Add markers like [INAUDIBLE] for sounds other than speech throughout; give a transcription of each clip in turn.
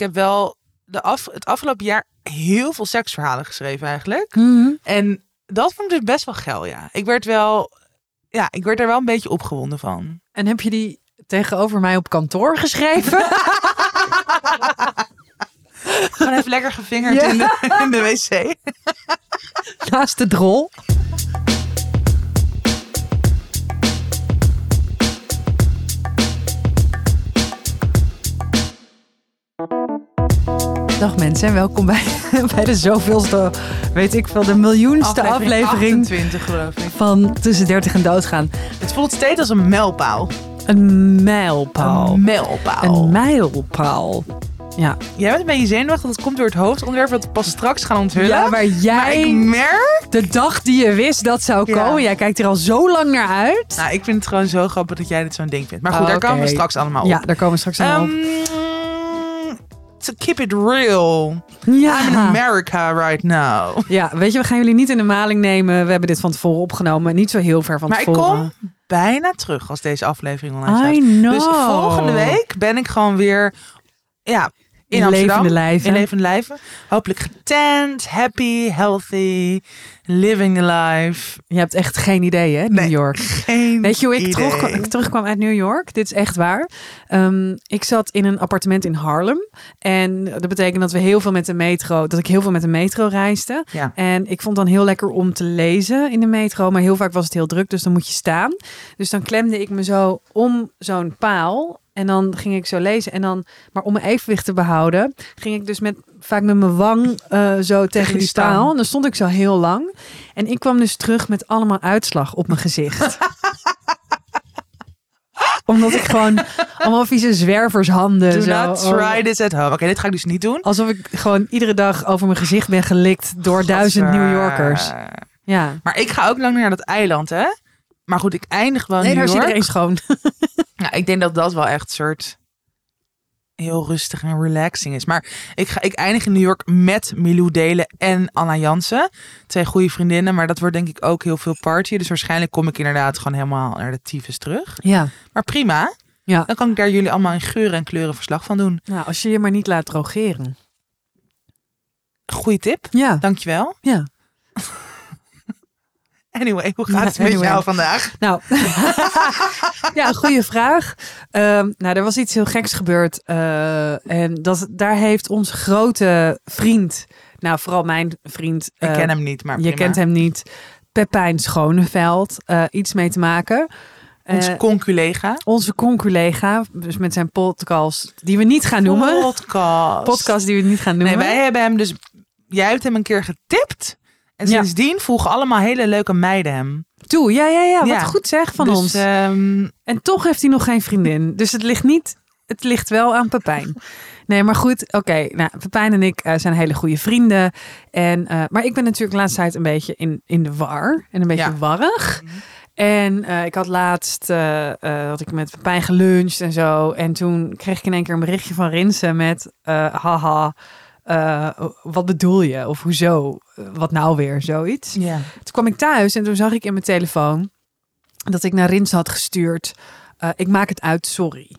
heb wel de af, het afgelopen jaar heel veel seksverhalen geschreven eigenlijk. Mhm. En dat vond ik dus best wel geil, ja. Ik werd wel, ja, ik werd er wel een beetje opgewonden van. En heb je die tegenover mij op kantoor geschreven? [LAUGHS] Gewoon even lekker gevingerd Ja. in, de, in de wc. Naast de drol? Dag mensen en welkom bij, [LAUGHS] bij de zoveelste, weet ik veel, de miljoenste aflevering, 28 geloof ik. van Tussen 30 en Doodgaan. Het voelt steeds als een mijlpaal. Een mijlpaal. Een mijlpaal. Een mijlpaal. Ja. Jij bent een beetje zenuwachtig, dat komt door het hoofdonderwerp dat we pas straks gaan onthullen. ja, maar Maar jij, ik merk... de dag die je wist dat zou Ja. komen, jij kijkt er al zo lang naar uit. Nou, ik vind het gewoon zo grappig dat jij dit zo'n ding vindt. Maar goed, Oh, daar komen we straks allemaal op. ja, daar komen we straks aan op. To keep it real. Ja. I'm in America right now. Ja, weet je, we gaan jullie niet in de maling nemen. We hebben dit van tevoren opgenomen. Niet zo heel ver van Maar ik tevoren. kom bijna terug als deze aflevering online staat. Dus volgende week ben ik gewoon weer ja, in, In levende lijven. In levende lijven. Hopelijk getent, happy, healthy, living the life. Je hebt echt geen idee, hè, New Nee, York. [LAUGHS] Geen Weet je hoe ik terugkwam, ik terugkwam uit New York? Dit is echt waar. Ehm, ik zat in een appartement in Harlem. En dat betekent dat we heel veel met de metro, dat ik heel veel met de metro reisde. Ja. En ik vond dan heel lekker om te lezen in de metro. Maar heel vaak was het heel druk, dus dan moet je staan. Dus dan klemde ik me zo om zo'n paal. En dan ging ik zo lezen. En dan, maar om mijn evenwicht te behouden, ging ik dus met, vaak met mijn wang eh, zo tegen die paal. En dan stond ik zo heel lang. En ik kwam dus terug met allemaal uitslag op mijn gezicht. [LAUGHS] Omdat ik gewoon allemaal vieze zwervershanden. Do zo, not oh, try this at home. Oké, dit ga ik dus niet doen. Alsof ik gewoon iedere dag over mijn gezicht ben gelikt door duizend. New Yorkers. Ja. Maar ik ga ook lang naar dat eiland, hè? Maar goed, ik eindig wel in Nee, New daar is York. iedereen schoon. [LAUGHS] Ja, ik denk dat dat wel echt soort heel rustig en relaxing is. Maar ik, ga, ik eindig in New York met Milou Delen en Anna Jansen. Twee goede vriendinnen, maar dat wordt denk ik ook heel veel party. Dus waarschijnlijk kom ik inderdaad gewoon helemaal naar de tyfus terug. Ja. Maar prima. Ja. Dan kan ik daar jullie allemaal in geuren en kleuren verslag van doen. Nou, als je je maar niet laat drogeren. Goeie tip. Ja. Dankjewel. Ja. Anyway, hoe gaat het met jou vandaag? Nou, [LAUGHS] ja, goede vraag. Ehm, nou, er was iets heel geks gebeurd. eh, en dat, daar heeft onze grote vriend, nou vooral mijn vriend. ik eh, ken hem niet, maar Je kent hem niet. Pepijn Schoneveld. eh, iets mee te maken. Onze Eh, con-collega. onze con-collega, dus met zijn podcast, die we niet gaan noemen. Podcast. Podcast die we niet gaan noemen. Nee, wij hebben hem dus... Jij hebt hem een keer getipt. En Ja. sindsdien volgen allemaal hele leuke meiden hem. Toe, ja, ja, ja. Wat Ja. goed zeg van dus, ons. ehm, En toch heeft hij nog geen vriendin. Dus het ligt niet, het ligt wel aan Pepijn. [LAUGHS] Nee, maar goed, oké. nou, Pepijn en ik eh, zijn hele goede vrienden. En, eh, maar ik ben natuurlijk de laatste tijd een beetje in, in de war. En een beetje Ja. warrig. En eh, ik had laatst, had ik met Pepijn geluncht en zo. En toen kreeg ik in één keer een berichtje van Rinsen met... haha, eh, wat bedoel je? Of hoezo? Wat nou weer? Zoiets. ja. Toen kwam ik thuis en toen zag ik in mijn telefoon dat ik naar Rins had gestuurd. eh, ik maak het uit, sorry.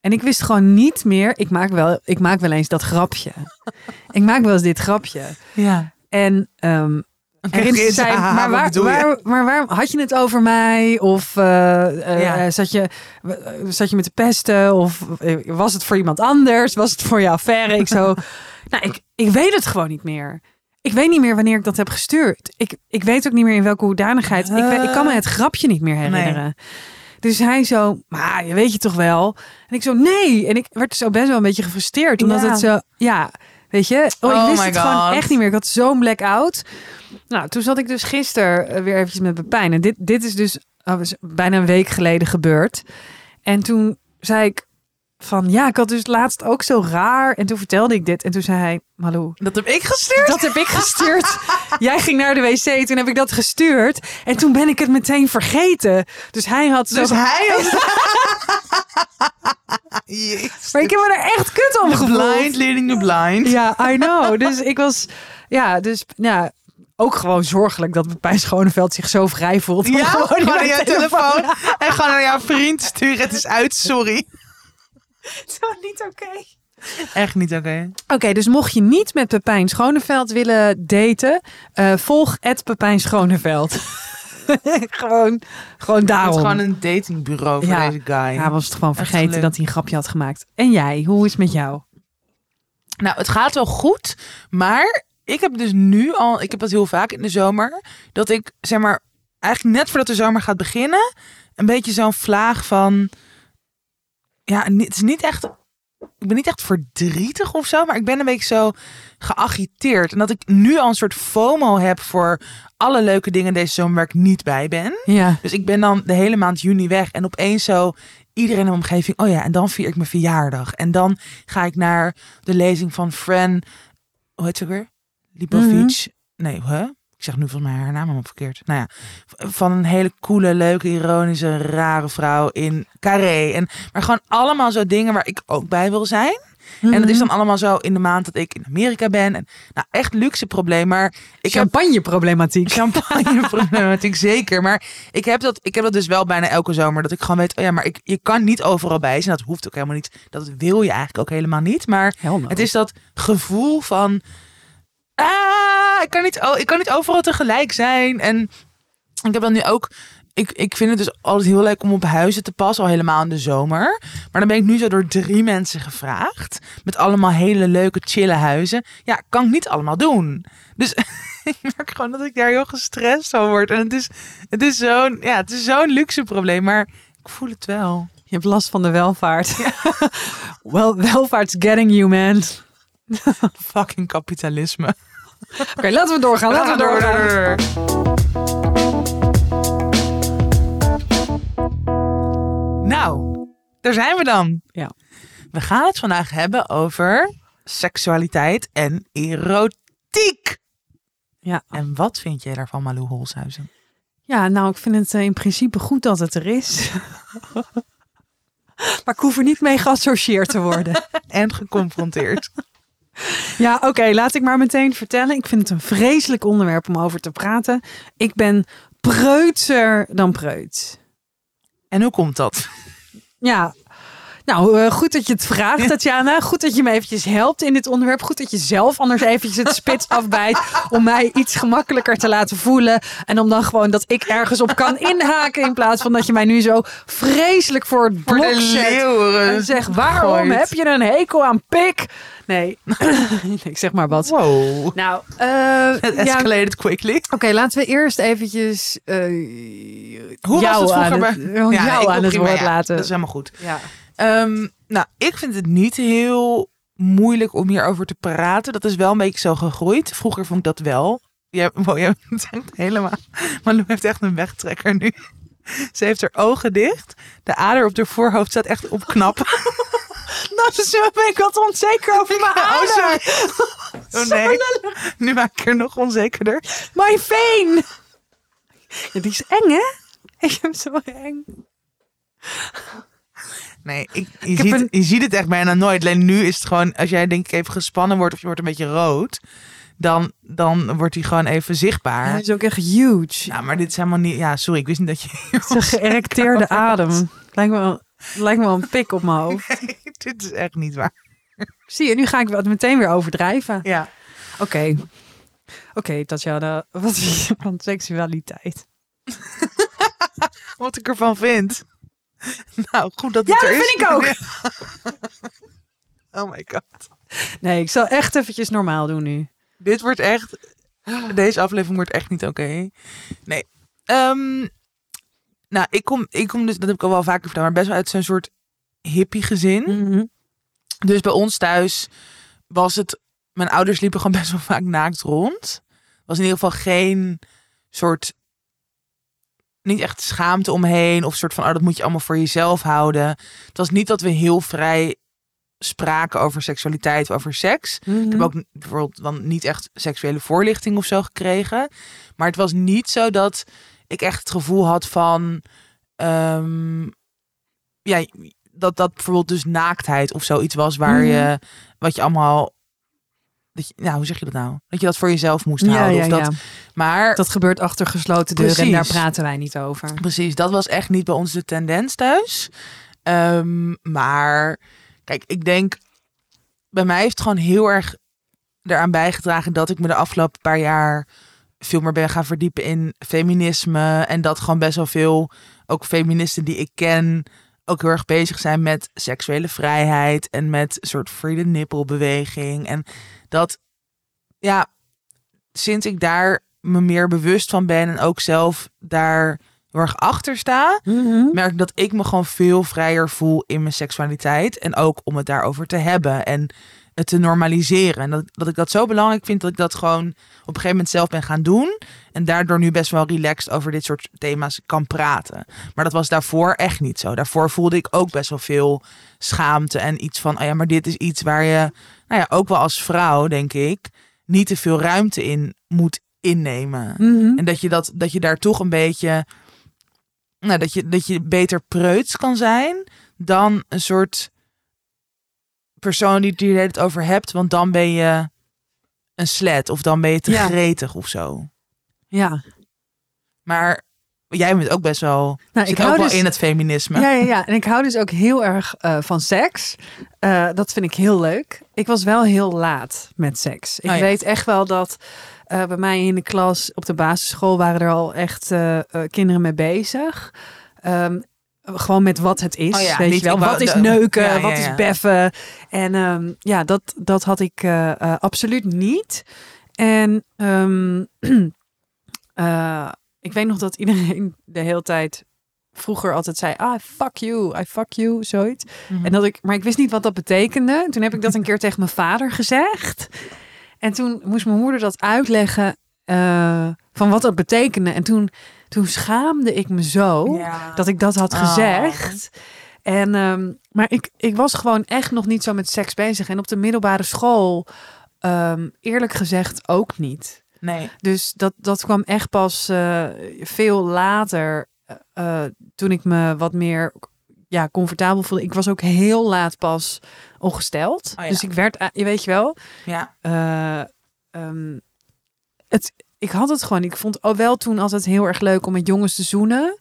En ik wist gewoon niet meer. Ik maak wel, ik maak wel eens dat grapje. [LAUGHS] ik maak wel eens dit grapje. ja. En, ehm en zei, haha, maar, waar, bedoel je?" waar, maar waarom had je het over mij? Of eh, eh, Ja. eh, zat, je, zat je met de pesten? Of was het voor iemand anders? Was het voor je affaire? Ik zo, [LAUGHS] nou, ik, ik weet het gewoon niet meer. Ik weet niet meer wanneer ik dat heb gestuurd. Ik, ik weet ook niet meer in welke hoedanigheid. Ik, ik kan me het grapje niet meer herinneren. Dus hij zo, maar je weet je toch wel. En ik zo, nee. En ik werd zo best wel een beetje gefrustreerd. Omdat Ja. het zo, ja, weet je. Oh, ik Oh wist het gewoon echt niet meer. Ik had zo'n blackout. Nou, toen zat ik dus gisteren eh, weer eventjes met Pepijn. En dit, dit is dus oh, is bijna een week geleden gebeurd. En toen zei ik van, ja, ik had dus laatst ook zo raar. En toen vertelde ik dit. En toen zei hij, Malou, Dat heb ik gestuurd. dat heb ik gestuurd. [LAUGHS] Jij ging naar de wc, toen heb ik dat gestuurd. En toen ben ik het meteen vergeten. Dus hij had zo... Dus hij had... [LAUGHS] Maar ik heb me er echt kut om gevoeld. blind leading the blind. Ja, I know. Dus ik was... Ja, dus ja, ook gewoon zorgelijk dat Pepijn Schoneveld zich zo vrij voelt. Ja, gewoon mijn je telefoon. En gewoon naar jouw vriend sturen. Het is uit, sorry. Het is gewoon niet oké. Echt niet oké. Oké, dus mocht je niet met Pepijn Schoneveld willen daten, eh, volg het Pepijn Schoneveld. [LAUGHS] gewoon, gewoon Het daarom. is gewoon een datingbureau voor Ja. deze guy. Ja, was het gewoon Echt vergeten dat hij een grapje had gemaakt. En jij, hoe is het met jou? Nou, het gaat wel goed, maar ik heb dus nu al, ik heb dat heel vaak in de zomer, dat ik zeg maar eigenlijk net voordat de zomer gaat beginnen, een beetje zo'n vlaag van, ja, het is niet echt, ik ben niet echt verdrietig of zo, maar ik ben een beetje zo geagiteerd en dat ik nu al een soort FOMO heb voor alle leuke dingen deze zomer waar ik niet bij ben. Ja. Dus ik ben dan de hele maand juni weg en opeens zo iedereen in mijn omgeving. Oh ja, en dan vier ik mijn verjaardag. En dan ga ik naar de lezing van Fran. Hoe heet ze weer? Lipovic. Nee, hè? Ik zeg nu volgens mij haar naam helemaal verkeerd. Nou ja, van een hele coole, leuke, ironische, rare vrouw in Carré. En, maar gewoon allemaal zo dingen waar ik ook bij wil zijn. En dat Mhm. is dan allemaal zo in de maand dat ik in Amerika ben. En, nou, echt luxe probleem. Maar ik champagne-problematiek. champagne problematiek [LAUGHS] zeker. Maar ik heb, dat, ik heb dat dus wel bijna elke zomer. Dat ik gewoon weet, oh ja, maar ik, je kan niet overal bij zijn. Dat hoeft ook helemaal niet. Dat wil je eigenlijk ook helemaal niet. Maar no. het is dat gevoel van... Ah, ik kan niet, oh, ik kan niet overal tegelijk zijn. En ik heb dan nu ook... Ik, ik vind het dus altijd heel leuk om op huizen te passen. Al helemaal in de zomer. Maar dan ben ik nu zo door drie mensen gevraagd. Met allemaal hele leuke, chille huizen. Ja, kan ik niet allemaal doen. Dus [LAUGHS] ik merk gewoon dat ik daar heel gestrest van word. En het is, het is zo'n ja, het is zo'n luxe probleem. Maar ik voel het wel. Je hebt last van de welvaart. [LAUGHS] well, welvaart's getting you, man. [LAUGHS] Fucking kapitalisme. [LAUGHS] Oké, laten we doorgaan. Laten we doorgaan. Nou, daar zijn we dan. Ja. We gaan het vandaag hebben over seksualiteit en erotiek. Ja. En wat vind jij daarvan, Malou Holshuizen? ja, nou, ik vind het eh, in principe goed dat het er is. [LAUGHS] maar ik hoef er niet mee geassocieerd te worden. En geconfronteerd. Ja, oké, laat ik maar meteen vertellen. Ik vind het een vreselijk onderwerp om over te praten. Ik ben preutser dan preut. en hoe komt dat? Ja, nou, eh, goed dat je het vraagt, Tatjana. Goed dat je me eventjes helpt in dit onderwerp. Goed dat je zelf anders eventjes het spits afbijt om mij iets gemakkelijker te laten voelen. En om dan gewoon dat ik ergens op kan inhaken in plaats van dat je mij nu zo vreselijk voor het Voor blok de zet. En zeg, waarom gooit. heb je een hekel aan pik? Nee, [LAUGHS] ik zeg maar wat. Wow. Nou, [LAUGHS] eh, Het ja, escalated quickly. Oké, laten we eerst eventjes eh, Hoe jou was het aan het, bij... jou aan het woord ja, laten. Dat is helemaal goed. Ja. Ehm, nou, ik vind het niet heel moeilijk om hierover te praten. Dat is wel een beetje zo gegroeid. Vroeger vond ik dat wel. Ja, wow, jij [LAUGHS] bent echt helemaal... Maar Lou heeft echt een wegtrekker nu. [LAUGHS] Ze heeft haar ogen dicht. De ader op haar voorhoofd staat echt op knap. Dat is [LAUGHS] zo ben ik wat onzeker over mijn Oh, ader. Oh nee, nu maak ik er nog onzekerder. My vein. Ja, die is eng, hè? Ik heb hem zo eng. Nee, ik, je, ziet, een- je ziet het echt bijna nooit. Alleen nu is het gewoon, als jij denk ik even gespannen wordt of je wordt een beetje rood, dan, dan wordt hij gewoon even zichtbaar. Hij is ook echt huge. Nou, maar dit is helemaal niet. Ja, sorry, ik wist niet dat je. Het is een geërecteerde [LAUGHS] adem. Lijkt me, wel- lijkt me wel een pik op mijn hoofd. [LAUGHS] Nee, dit is echt niet waar. [LAUGHS] Zie je, nu ga ik het meteen weer overdrijven. Ja. Oké. Oké, Tatjana. Wat je van seksualiteit? Wat ik ervan vind. [LAUGHS] Nou, goed dat Ja, het er dat is. vind ik ook. [LAUGHS] Oh my god. Nee, ik zal echt eventjes normaal doen nu. Dit wordt echt. Deze aflevering wordt echt niet oké. Nee. Ehm, nou, ik kom, ik kom dus, dat heb ik al wel vaker verteld, maar best wel uit zo'n soort hippie gezin. Mhm. Dus bij ons thuis was het. Mijn ouders liepen gewoon best wel vaak naakt rond. Was in ieder geval geen soort. Niet echt schaamte omheen. Of soort van, oh, dat moet je allemaal voor jezelf houden. Het was niet dat we heel vrij spraken over seksualiteit, over seks. Ik Mhm. heb ook n- bijvoorbeeld dan niet echt seksuele voorlichting of zo gekregen. Maar het was niet zo dat ik echt het gevoel had van. ehm, ja, dat dat bijvoorbeeld dus naaktheid of zoiets was waar Mhm. je. wat je allemaal. Dat je, nou, hoe zeg je dat nou? Dat je dat voor jezelf moest houden. ja, of dat, ja. Maar Dat gebeurt achter gesloten deuren en daar praten wij niet over. Precies, dat was echt niet bij ons de tendens thuis. Ehm, maar kijk, ik denk bij mij heeft gewoon heel erg eraan bijgedragen dat ik me de afgelopen paar jaar veel meer ben gaan verdiepen in feminisme. En dat gewoon best wel veel, ook feministen die ik ken, ook heel erg bezig zijn met seksuele vrijheid en met een soort free the nipple beweging. En dat, ja, sinds ik daar me meer bewust van ben en ook zelf daar heel erg achter sta, merk ik dat ik me gewoon veel vrijer voel in mijn seksualiteit. En ook om het daarover te hebben en het te normaliseren. En dat, dat ik dat zo belangrijk vind dat ik dat gewoon op een gegeven moment zelf ben gaan doen. En daardoor nu best wel relaxed over dit soort thema's kan praten. Maar dat was daarvoor echt niet zo. Daarvoor voelde ik ook best wel veel schaamte en iets van, oh ja, maar dit is iets waar je, nou ja, ook wel als vrouw, denk ik, niet te veel ruimte in moet innemen. Mhm. En dat je, dat, dat je daar toch een beetje. Nou, dat je, dat je beter preuts kan zijn dan een soort persoon die het hier het over hebt. Want dan ben je een slet of dan ben je te Ja. gretig of zo. Ja. Maar jij bent ook best wel. Nou, ik ook hou wel dus, in het feminisme. Ja, ja, ja. En ik hou dus ook heel erg eh, van seks. Eh, dat vind ik heel leuk. Ik was wel heel laat met seks. Ik Oh ja. weet echt wel dat eh, bij mij in de klas op de basisschool waren er al echt kinderen mee bezig. Ehm, gewoon met wat het is. Oh ja, weet je wel, wat is neuken, ja, wat is beffen. En ehm, ja, dat, dat had ik absoluut niet. En ehm, [CLEARS THROAT] eh, ik weet nog dat iedereen de hele tijd vroeger altijd zei, ah, fuck you, I fuck you, zoiets. Mhm. En dat ik, maar ik wist niet wat dat betekende. Toen heb ik dat een keer tegen mijn vader gezegd. En toen moest mijn moeder dat uitleggen eh, van wat dat betekende. En toen, toen schaamde ik me zo Ja. dat ik dat had Oh. gezegd. En, ehm, maar ik, ik was gewoon echt nog niet zo met seks bezig. En op de middelbare school, ehm, eerlijk gezegd, ook niet. Nee. Dus dat, dat kwam echt pas eh, veel later, eh, eh, toen ik me wat meer ja, comfortabel voelde. Ik was ook heel laat pas ongesteld. Oh ja. Dus ik werd, je weet je wel, Ja. eh, ehm, het, ik had het gewoon. Ik vond ook wel toen altijd heel erg leuk om met jongens te zoenen.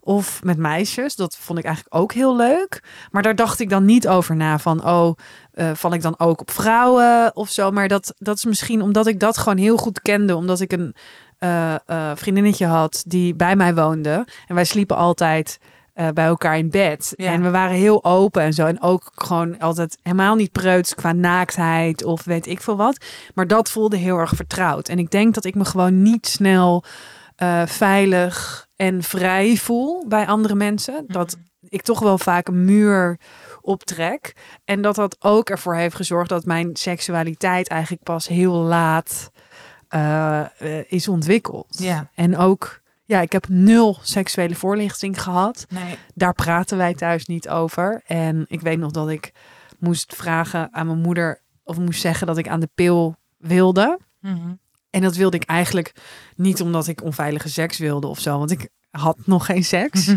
Of met meisjes. Dat vond ik eigenlijk ook heel leuk. Maar daar dacht ik dan niet over na. Van, oh, eh, val ik dan ook op vrouwen of zo. Maar dat, dat is misschien omdat ik dat gewoon heel goed kende. Omdat ik een eh, eh, vriendinnetje had die bij mij woonde. En wij sliepen altijd bij elkaar in bed. Ja. En we waren heel open en zo. En ook gewoon altijd helemaal niet preuts qua naaktheid of weet ik veel wat. Maar dat voelde heel erg vertrouwd. En ik denk dat ik me gewoon niet snel veilig en vrij voel bij andere mensen. Dat ik toch wel vaak een muur optrek. En dat dat ook ervoor heeft gezorgd dat mijn seksualiteit eigenlijk pas heel laat eh, eh, is ontwikkeld. Ja. En ook, ja, ik heb nul seksuele voorlichting gehad. Nee. Daar praten wij thuis niet over. En ik weet nog dat ik moest vragen aan mijn moeder of moest zeggen dat ik aan de pil wilde. Mhm. En dat wilde ik eigenlijk niet omdat ik onveilige seks wilde of zo, want ik had nog geen seks. [LAUGHS]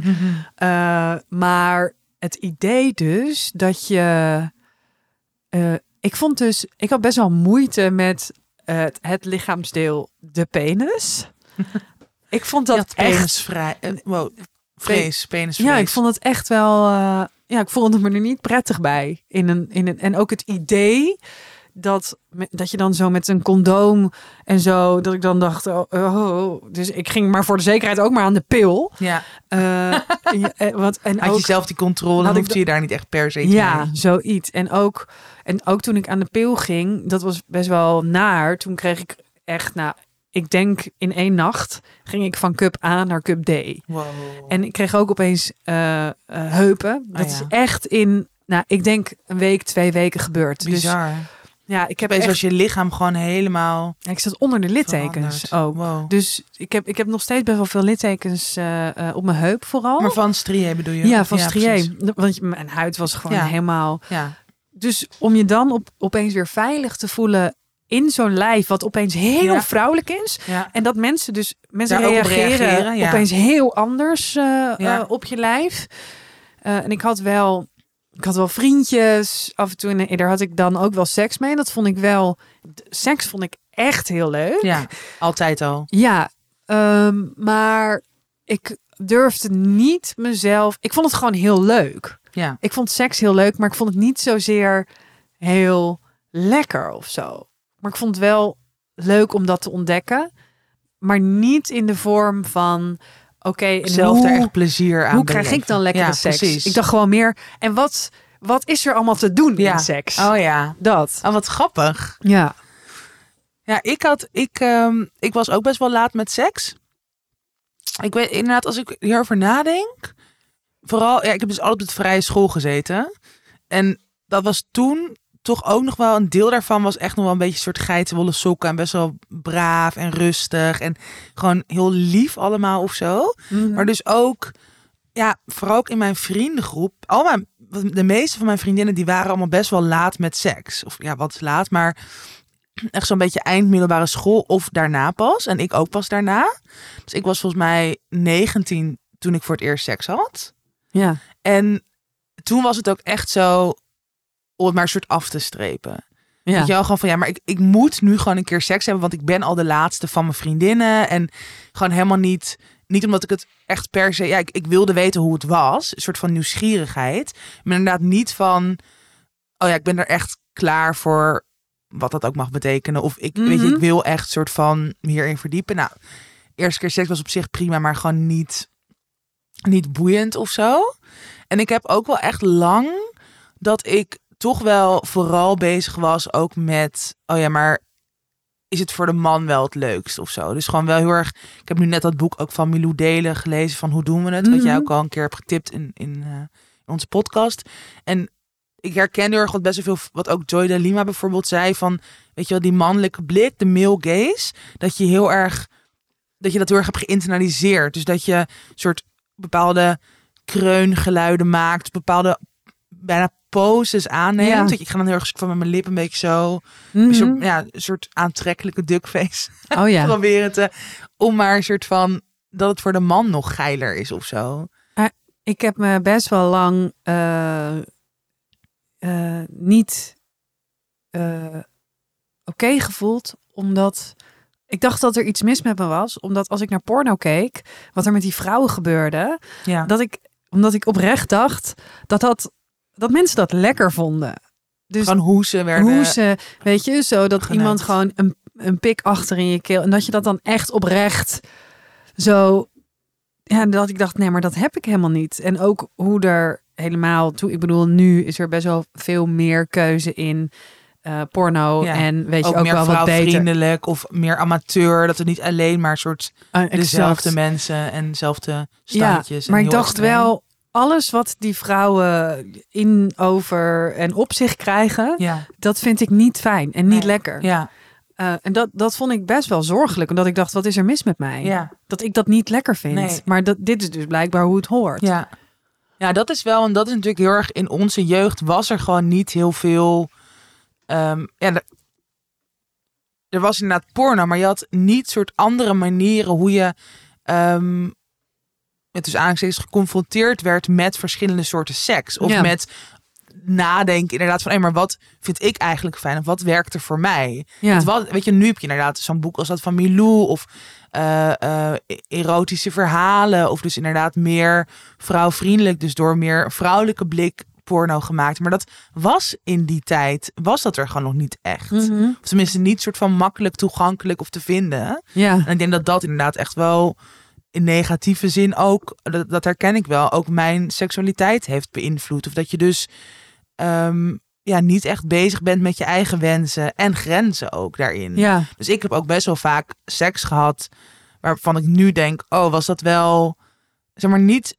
Eh, maar het idee dus dat je. eh, ik vond dus. Ik had best wel moeite met eh, het, het lichaamsdeel, de penis. [LAUGHS] ik vond dat echt. penisvrij. eh, wow. Vrees, penisvrees. Ja, ik vond het echt wel. ja, ik voelde me er niet prettig bij. In een, in een, en ook het idee dat, dat je dan zo met een condoom en zo. Dat ik dan dacht. Oh, oh, dus ik ging maar voor de zekerheid ook maar aan de pil. Ja. Ja, eh, wat, en Had ook, je zelf die controle, dan hoefde je daar niet echt per se te ja, mee. zoiets. En ook, en ook toen ik aan de pil ging, dat was best wel naar. Toen kreeg ik echt, nou, ik denk in één nacht ging ik van cup A naar cup D. Wow. En ik kreeg ook opeens eh, heupen. Dat Oh ja. is echt in, nou, ik denk een week, twee weken gebeurd. Bizar. Dus ja, ik heb Opeens echt, was je lichaam gewoon helemaal ja, ik zat onder de littekens ook. Wow. Dus ik heb, ik heb nog steeds best wel veel littekens eh, eh, op mijn heup vooral. Maar van strié bedoel je? ja, van strié. Want mijn huid was gewoon Ja. helemaal... Ja. Dus om je dan op, opeens weer veilig te voelen in zo'n lijf wat opeens heel Ja. vrouwelijk is. ja. En dat mensen dus mensen Daar ook op reageren, ja. opeens heel anders eh, Ja. op je lijf. En ik had wel, ik had wel vriendjes af en toe. En daar had ik dan ook wel seks mee. Dat vond ik wel, seks vond ik echt heel leuk. ja, altijd al. Ja, ehm, maar ik durfde niet mezelf. Ik vond het gewoon heel leuk. Ja. Ik vond seks heel leuk, maar ik vond het niet zozeer heel lekker of zo. Maar ik vond het wel leuk om dat te ontdekken. Maar niet in de vorm van, oké, en Zelf er hoe- echt plezier aan hoe krijg ik dan lekkere Ja, seks? Precies. Ik dacht gewoon meer, en wat, wat is er allemaal te doen Ja. in seks? Oh ja. Dat. Oh, wat grappig. Ja. Ja, ik had, ik, ehm, ik was ook best wel laat met seks. Ik weet inderdaad, als ik hierover nadenk, vooral, ja, ik heb dus altijd op de vrije school gezeten. En dat was toen toch ook nog wel een deel daarvan was echt nog wel een beetje een soort geitenwolle sokken en best wel braaf en rustig en gewoon heel lief allemaal of zo. Mhm. Maar dus ook, ja, vooral ook in mijn vriendengroep. Al mijn, de meeste van mijn vriendinnen die waren allemaal best wel laat met seks. Of ja, wat is laat, maar echt zo'n beetje eind middelbare school of daarna pas. En ik ook pas daarna. Dus ik was volgens mij 19 toen ik voor het eerst seks had. ja. En toen was het ook echt zo om het maar een soort af te strepen. Ja. Weet je wel, gewoon van ja, maar ik, ik moet nu gewoon een keer seks hebben, want ik ben al de laatste van mijn vriendinnen. En gewoon helemaal niet, niet omdat ik het echt per se, ja, ik, ik wilde weten hoe het was. Een soort van nieuwsgierigheid. Maar inderdaad niet van, oh ja, ik ben er echt klaar voor, wat dat ook mag betekenen. Of ik, weet je, Mhm. ik wil echt soort van hierin verdiepen. Nou, eerste keer seks was op zich prima, maar gewoon niet, niet boeiend of zo. En ik heb ook wel echt lang dat ik toch wel vooral bezig was ook met, oh ja, maar is het voor de man wel het leukst of zo? Dus gewoon wel heel erg. Ik heb nu net dat boek ook van Milou Delen gelezen van hoe doen we het, wat jij Mhm. ook al een keer hebt getipt in, in, eh, onze podcast. En ik herken heel erg wat best wel veel, wat ook Joy de Lima bijvoorbeeld zei van, weet je wel, die mannelijke blik, de male gaze, dat je heel erg, dat je dat heel erg hebt geïnternaliseerd. Dus dat je een soort bepaalde kreungeluiden maakt, bepaalde bijna poses aanneemt. Ja. Ik ga dan heel erg van met mijn lip een beetje zo, Mhm. een soort, ja, een soort aantrekkelijke duckface Oh ja. [LAUGHS] proberen te, om maar een soort van dat het voor de man nog geiler is of zo. Ik heb me best wel lang eh, eh, niet eh, oké gevoeld, omdat ik dacht dat er iets mis met me was. Omdat als ik naar porno keek, wat er met die vrouwen gebeurde, Ja. dat ik, omdat ik oprecht dacht dat, dat, dat mensen dat lekker vonden. Dus Gewoon hoe ze werden. hoe ze, weet je, zo dat iemand gewoon een, een pik achter in je keel en dat je dat dan echt oprecht zo, ja, dat ik dacht, nee, maar dat heb ik helemaal niet. En ook hoe er helemaal toe, ik bedoel, nu is er best wel veel meer keuze in eh, porno Ja. en weet je ook ook, meer wel wat beter. vrouwvriendelijk of meer amateur. Dat het niet alleen maar soort Eh, dezelfde mensen en dezelfde standjes. en Maar ik dacht wel, alles wat die vrouwen in, over en op zich krijgen, Ja, dat vind ik niet fijn en niet Nee. lekker. ja, Eh, en dat, dat vond ik best wel zorgelijk. Omdat ik dacht, wat is er mis met mij? ja, Dat ik dat niet lekker vind. Nee. Maar dat, dit is dus blijkbaar hoe het hoort. ja. Ja, dat is wel, en dat is natuurlijk heel erg in onze jeugd was er gewoon niet heel veel. ehm, ja, er, er was inderdaad porno, maar je had niet soort andere manieren hoe je. ehm het dus aanstekens geconfronteerd werd met verschillende soorten seks. Of Ja. met nadenken inderdaad van, hé, maar wat vind ik eigenlijk fijn? Of wat werkt er voor mij? Ja. Het was, weet je, nu heb je inderdaad zo'n boek als dat van Milou of eh, eh, erotische verhalen. Of dus inderdaad meer vrouwvriendelijk, dus door meer vrouwelijke blik porno gemaakt. Maar dat was in die tijd, was dat er gewoon nog niet echt. Mhm. Of tenminste niet soort van makkelijk toegankelijk of te vinden. ja. En ik denk dat dat inderdaad echt wel in negatieve zin ook, dat, dat herken ik wel, ook mijn seksualiteit heeft beïnvloed. Of dat je dus ehm, ja, niet echt bezig bent met je eigen wensen en grenzen ook daarin. ja. Dus ik heb ook best wel vaak seks gehad waarvan ik nu denk, oh, was dat wel, zeg maar, niet,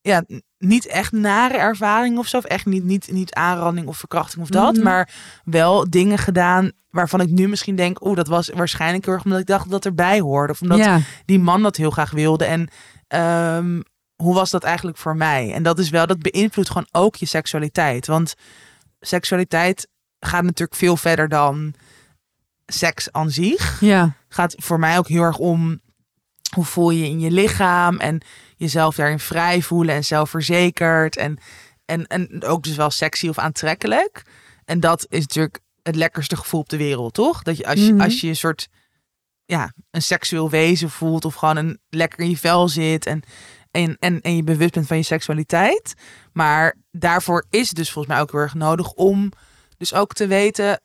ja, niet echt nare ervaring of zo. Of echt niet, niet, niet aanranding of verkrachting of dat. Mhm. Maar wel dingen gedaan waarvan ik nu misschien denk, oh, dat was waarschijnlijk heel erg omdat ik dacht dat erbij hoorde. Of omdat ja. die man dat heel graag wilde. En ehm, hoe was dat eigenlijk voor mij? En dat is wel, dat beïnvloedt gewoon ook je seksualiteit. Want seksualiteit gaat natuurlijk veel verder dan seks aan zich. ja. Gaat voor mij ook heel erg om hoe voel je je in je lichaam en jezelf daarin vrij voelen en zelfverzekerd. En, en, en ook dus wel sexy of aantrekkelijk. En dat is natuurlijk het lekkerste gevoel op de wereld, toch? Dat je als je, Mhm. als je een soort ja, een seksueel wezen voelt of gewoon een lekker in je vel zit en, en, en, en je bewust bent van je seksualiteit. Maar daarvoor is het dus volgens mij ook heel erg nodig om Dus ook te weten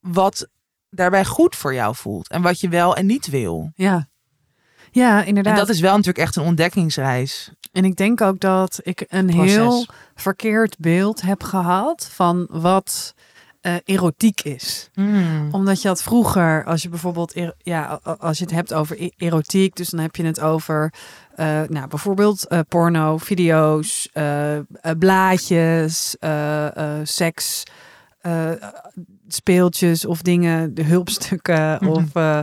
wat daarbij goed voor jou voelt. En wat je wel en niet wil. Ja. Ja, inderdaad. En dat is wel natuurlijk echt een ontdekkingsreis. En ik denk ook dat ik een Proces. heel verkeerd beeld heb gehad van wat eh, erotiek is. Omdat je had vroeger, als je bijvoorbeeld, ja, als je het hebt over e- erotiek, dus dan heb je het over, eh, nou, bijvoorbeeld eh, porno, video's, blaadjes, seks, speeltjes of dingen, de hulpstukken Mhm. of, eh,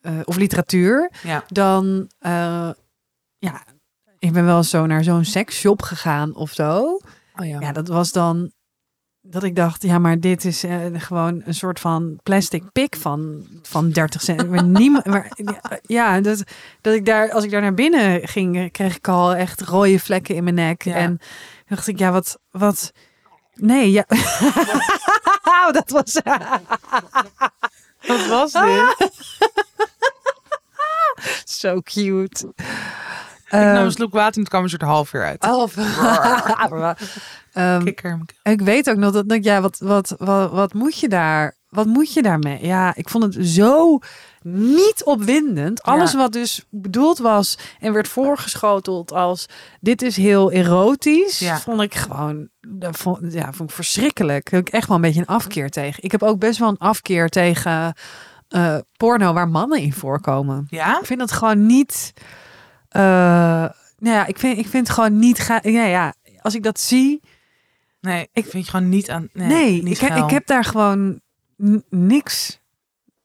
eh, of literatuur. Ja. Dan, eh, ja, ik ben wel zo naar zo'n seksshop gegaan of zo. Oh ja. Ja, dat was dan dat ik dacht, ja, maar dit is eh, gewoon een soort van plastic pik van, van 30 cent. Maar [LAUGHS] niemand, maar ja, dat, dat ik daar, als ik daar naar binnen ging, kreeg ik al echt rode vlekken in mijn nek. Ja. En dacht ik, ja, wat, wat, nee, ja. [LAUGHS] dat was, [LAUGHS] Wat was dit? [LAUGHS] zo cute. ik nam Ehm, een slok water en het kwam een soort half uur uit. Half. [LAUGHS] Ehm, Kikker. ik weet ook nog dat, dat ja, wat, wat, wat, wat moet je daar? Wat moet je daarmee? Ja, ik vond het zo niet opwindend. Alles Ja. wat dus bedoeld was en werd voorgeschoteld als dit is heel erotisch, Ja. vond ik gewoon, dat vond, ja, vond ik verschrikkelijk. Heb ik echt wel een beetje een afkeer tegen. Ik heb ook best wel een afkeer tegen eh, porno waar mannen in voorkomen. Ja? Ik vind dat gewoon niet. eh, nou ja, ik vind, ik vind het gewoon niet. Ga, ja, ja, als ik dat zie. Nee, ik vind je gewoon niet aan. Nee, Nee, niet ik, ik heb daar gewoon niks.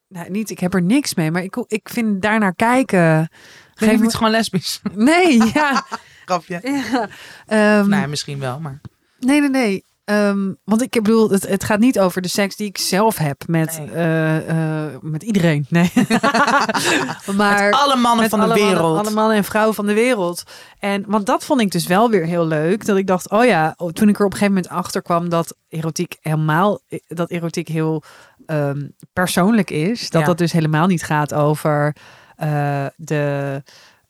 Nou, niet, ik heb er niks mee, maar ik, ik vind daarnaar kijken. Geef me me. gewoon lesbisch. Nee, ja. [LAUGHS] Grapje. ja. Ehm, Nee, misschien wel, maar. Nee, nee, nee. Ehm, want ik bedoel, het, het gaat niet over de seks die ik zelf heb met, Nee. eh, eh, met iedereen. Nee. [LAUGHS] maar Met alle mannen met van de wereld. Mannen, alle mannen en vrouwen van de wereld. En want dat vond ik dus wel weer heel leuk. Dat ik dacht, oh ja, oh, toen ik er op een gegeven moment achter kwam dat erotiek helemaal, dat erotiek heel ehm, persoonlijk is. Dat Ja. dat dus helemaal niet gaat over eh, de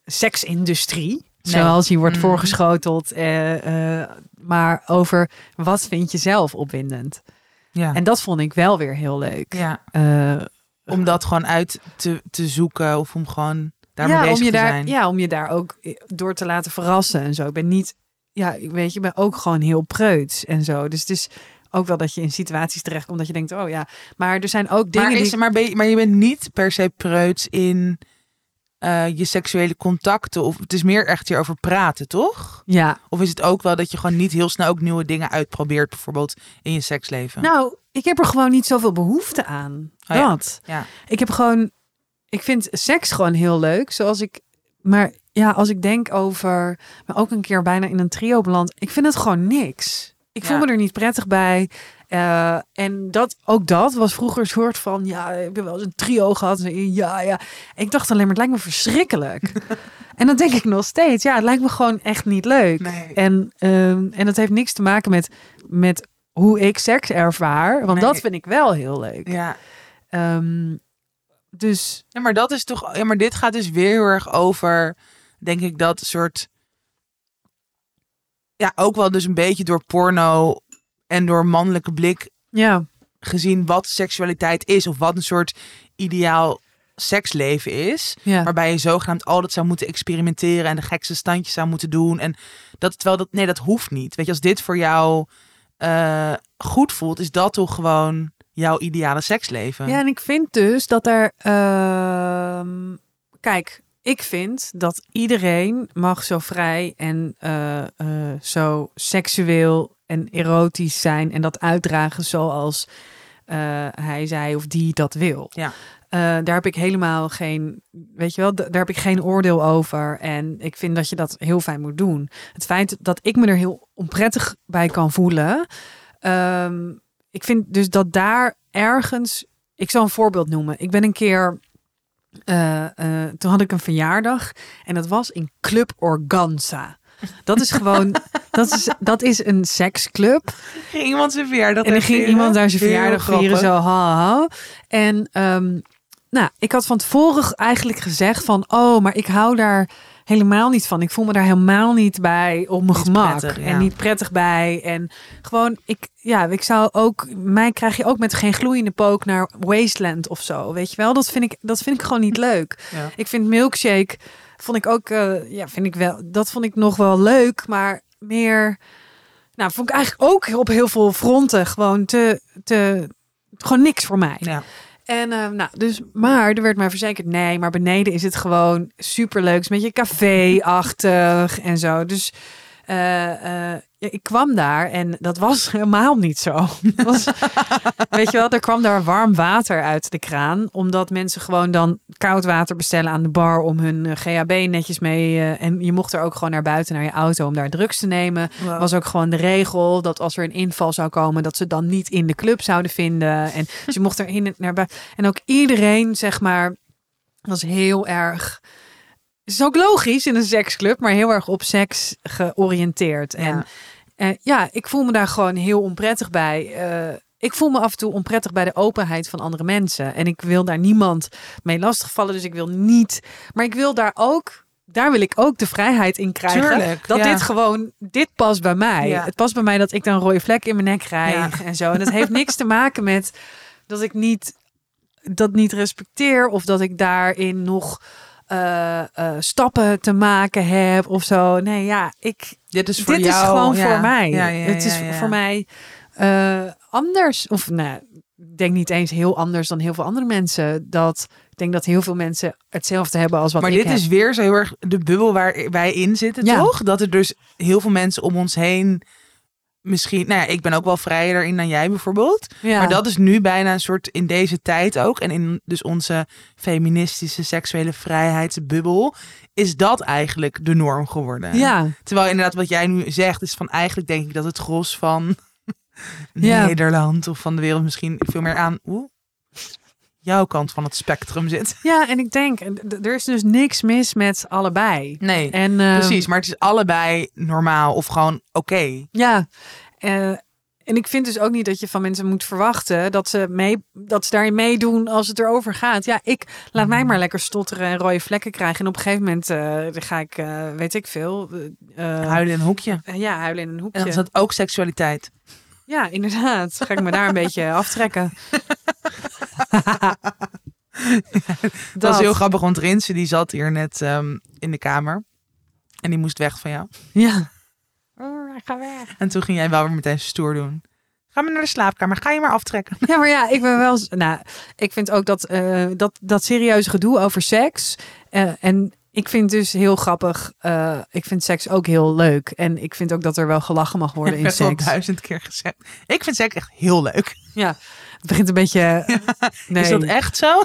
seksindustrie. Nee. Zoals die wordt Mhm. voorgeschoteld. eh, eh, maar over wat vind je zelf opwindend. Ja. En dat vond ik wel weer heel leuk. ja. Eh, Om dat gewoon uit te, te zoeken of om gewoon daarmee bezig om je te daar, zijn. Ja, om je daar ook door te laten verrassen en zo. Ik ben niet, ja, ik weet je, ik ben ook gewoon heel preuts en zo. Dus het is ook wel dat je in situaties terechtkomt dat je denkt, oh ja. Maar er zijn ook dingen maar, is, die... maar, ben je, maar je bent niet per se preuts in eh, je seksuele contacten. Of het is meer echt hierover praten, toch? Ja, Of is het ook wel dat je gewoon niet heel snel ook nieuwe dingen uitprobeert, bijvoorbeeld in je seksleven? nou, ik heb er gewoon niet zoveel behoefte aan. Oh ja. dat. Ja. Ik heb gewoon, ik vind seks gewoon heel leuk. Zoals ik, maar ja, als ik denk over, maar ook een keer bijna in een trio beland. Ik vind het gewoon niks. Ik voel me er niet prettig bij. Eh, en dat, ook dat was vroeger een soort van, ja, ik heb wel eens een trio gehad. Ja, ja. Ik dacht alleen maar, het lijkt me verschrikkelijk. [LAUGHS] en dan denk ik nog steeds, ja, het lijkt me gewoon echt niet leuk. Nee. En, ehm, en dat heeft niks te maken met, met hoe ik seks ervaar. Want Nee. dat vind ik wel heel leuk. Ja. Ehm, dus ja, maar dat is toch. Ja, maar dit gaat dus weer heel erg over, denk ik, dat soort. Ja, ook wel dus een beetje door porno en door mannelijke blik ja, gezien wat seksualiteit is of wat een soort ideaal seksleven is. ja. Waarbij je zogenaamd altijd zou moeten experimenteren en de gekste standjes zou moeten doen. En dat terwijl dat, nee, dat hoeft niet. Weet je, als dit voor jou eh, goed voelt, is dat toch gewoon jouw ideale seksleven. ja, en ik vind dus dat er. ehm, kijk, ik vind dat iedereen mag zo vrij en eh, eh, zo seksueel en erotisch zijn en dat uitdragen zoals eh, hij, zij of die dat wil. Ja. Eh, daar heb ik helemaal geen, weet je wel, daar heb ik geen oordeel over. En ik vind dat je dat heel fijn moet doen. Het feit dat ik me er heel onprettig bij kan voelen. ehm, ik vind dus dat daar ergens, ik zal een voorbeeld noemen. Ik ben een keer, eh, toen had ik een verjaardag en dat was in Club Organza. Dat is gewoon, dat is, dat is een seksclub. Ging iemand zijn verjaardag En dan ging vieren? iemand daar zijn Heel verjaardag vieren, grappig. zo ha, ha. En ehm, nou, ik had van tevoren eigenlijk gezegd van, oh, maar ik hou daar helemaal niet van. Ik voel me daar helemaal niet bij op mijn Niet gemak. prettig, ja. En niet prettig bij. En gewoon, ik, ja, ik zou ook, mij krijg je ook met geen gloeiende pook naar Wasteland of zo. Weet je wel, dat vind ik, dat vind ik gewoon niet leuk. Ja. Ik vind milkshake, vond ik ook, eh, ja, vind ik wel, dat vond ik nog wel leuk, maar meer, nou, vond ik eigenlijk ook op heel veel fronten gewoon te, te, gewoon niks voor mij. Ja. En uh, nou, dus, maar er werd mij verzekerd, nee, maar beneden is het gewoon superleuk. Het is een beetje café-achtig en zo. Dus ik kwam daar en dat was [LAUGHS] helemaal niet zo. Was, [LAUGHS] weet je wel, er kwam daar warm water uit de kraan. Omdat mensen gewoon dan koud water bestellen aan de bar om hun eh, GHB netjes mee. En je mocht er ook gewoon naar buiten naar je auto om daar drugs te nemen. Wow. Was ook gewoon de regel dat als er een inval zou komen, dat ze dan niet in de club zouden vinden. En dus je mocht er in naar buiten. En ook iedereen, zeg maar, was heel erg. Is ook logisch in een seksclub, maar heel erg op seks georiënteerd. En Ja. uh, ja, ik voel me daar gewoon heel onprettig bij. Uh, ik voel me af en toe onprettig bij de openheid van andere mensen. En ik wil daar niemand mee lastigvallen. Dus ik wil niet. Maar ik wil daar ook. Daar wil ik ook de vrijheid in krijgen. Tuurlijk, dat ja. dit gewoon. Dit past bij mij. Ja. Het past bij mij dat ik dan een rode vlek in mijn nek krijg. Ja. En zo. En dat heeft niks te maken met dat ik niet. Dat niet respecteer. Of dat ik daarin nog. Uh, uh, stappen te maken heb of zo. Nee, ja, ik. Dit is voor dit jou. is gewoon ja. voor mij. Ja, ja, het is voor mij uh, anders. Of nou, ik denk niet eens heel anders dan heel veel andere mensen. Dat ik denk dat heel veel mensen hetzelfde hebben als wat Maar ik dit heb. is weer zo heel erg de bubbel waar wij in zitten, Ja. toch? Dat er dus heel veel mensen om ons heen misschien... Nou ja, ik ben ook wel vrijer daarin dan jij bijvoorbeeld. ja. Maar dat is nu bijna een soort in deze tijd ook. En in dus onze feministische seksuele vrijheidsbubbel... is dat eigenlijk de norm geworden. Ja, Terwijl inderdaad wat jij nu zegt is van eigenlijk denk ik dat het gros van Ja. [LAUGHS] Nederland of van de wereld misschien veel meer aan oeh, jouw kant van het spectrum zit. [LAUGHS] ja, en ik denk, en er is dus niks mis met allebei. Nee, En, ehm, precies. Maar het is allebei normaal of gewoon oké. Ja, eh, en ik vind dus ook niet dat je van mensen moet verwachten dat ze, mee, dat ze daarin meedoen als het erover gaat. Ja, ik laat mij maar lekker stotteren en rode vlekken krijgen. En op een gegeven moment dan ga ik, eh, weet ik veel, eh, Huilen in een hoekje. ja, huilen in een En hoekje. dan is dat ook seksualiteit. Ja, inderdaad. Ga ik me daar een beetje [LAUGHS] aftrekken. [LAUGHS] Dat was heel grappig, want Rinse die zat hier net ehm, in de kamer. En die moest weg van jou. Ja. Oh, ga weg. En toen ging jij wel weer meteen stoer doen. Ga maar naar de slaapkamer. Ga je maar aftrekken. Ja, maar ja, ik ben wel. Nou, ik vind ook dat eh, dat, dat serieuze gedoe over seks. eh, en ik vind dus heel grappig. eh, ik vind seks ook heel leuk. En ik vind ook dat er wel gelachen mag worden in [LAUGHS] best wel seks. duizend keer gezegd. Ik vind seks echt heel leuk. Ja, het begint een beetje. [LAUGHS] Nee, Is dat echt zo?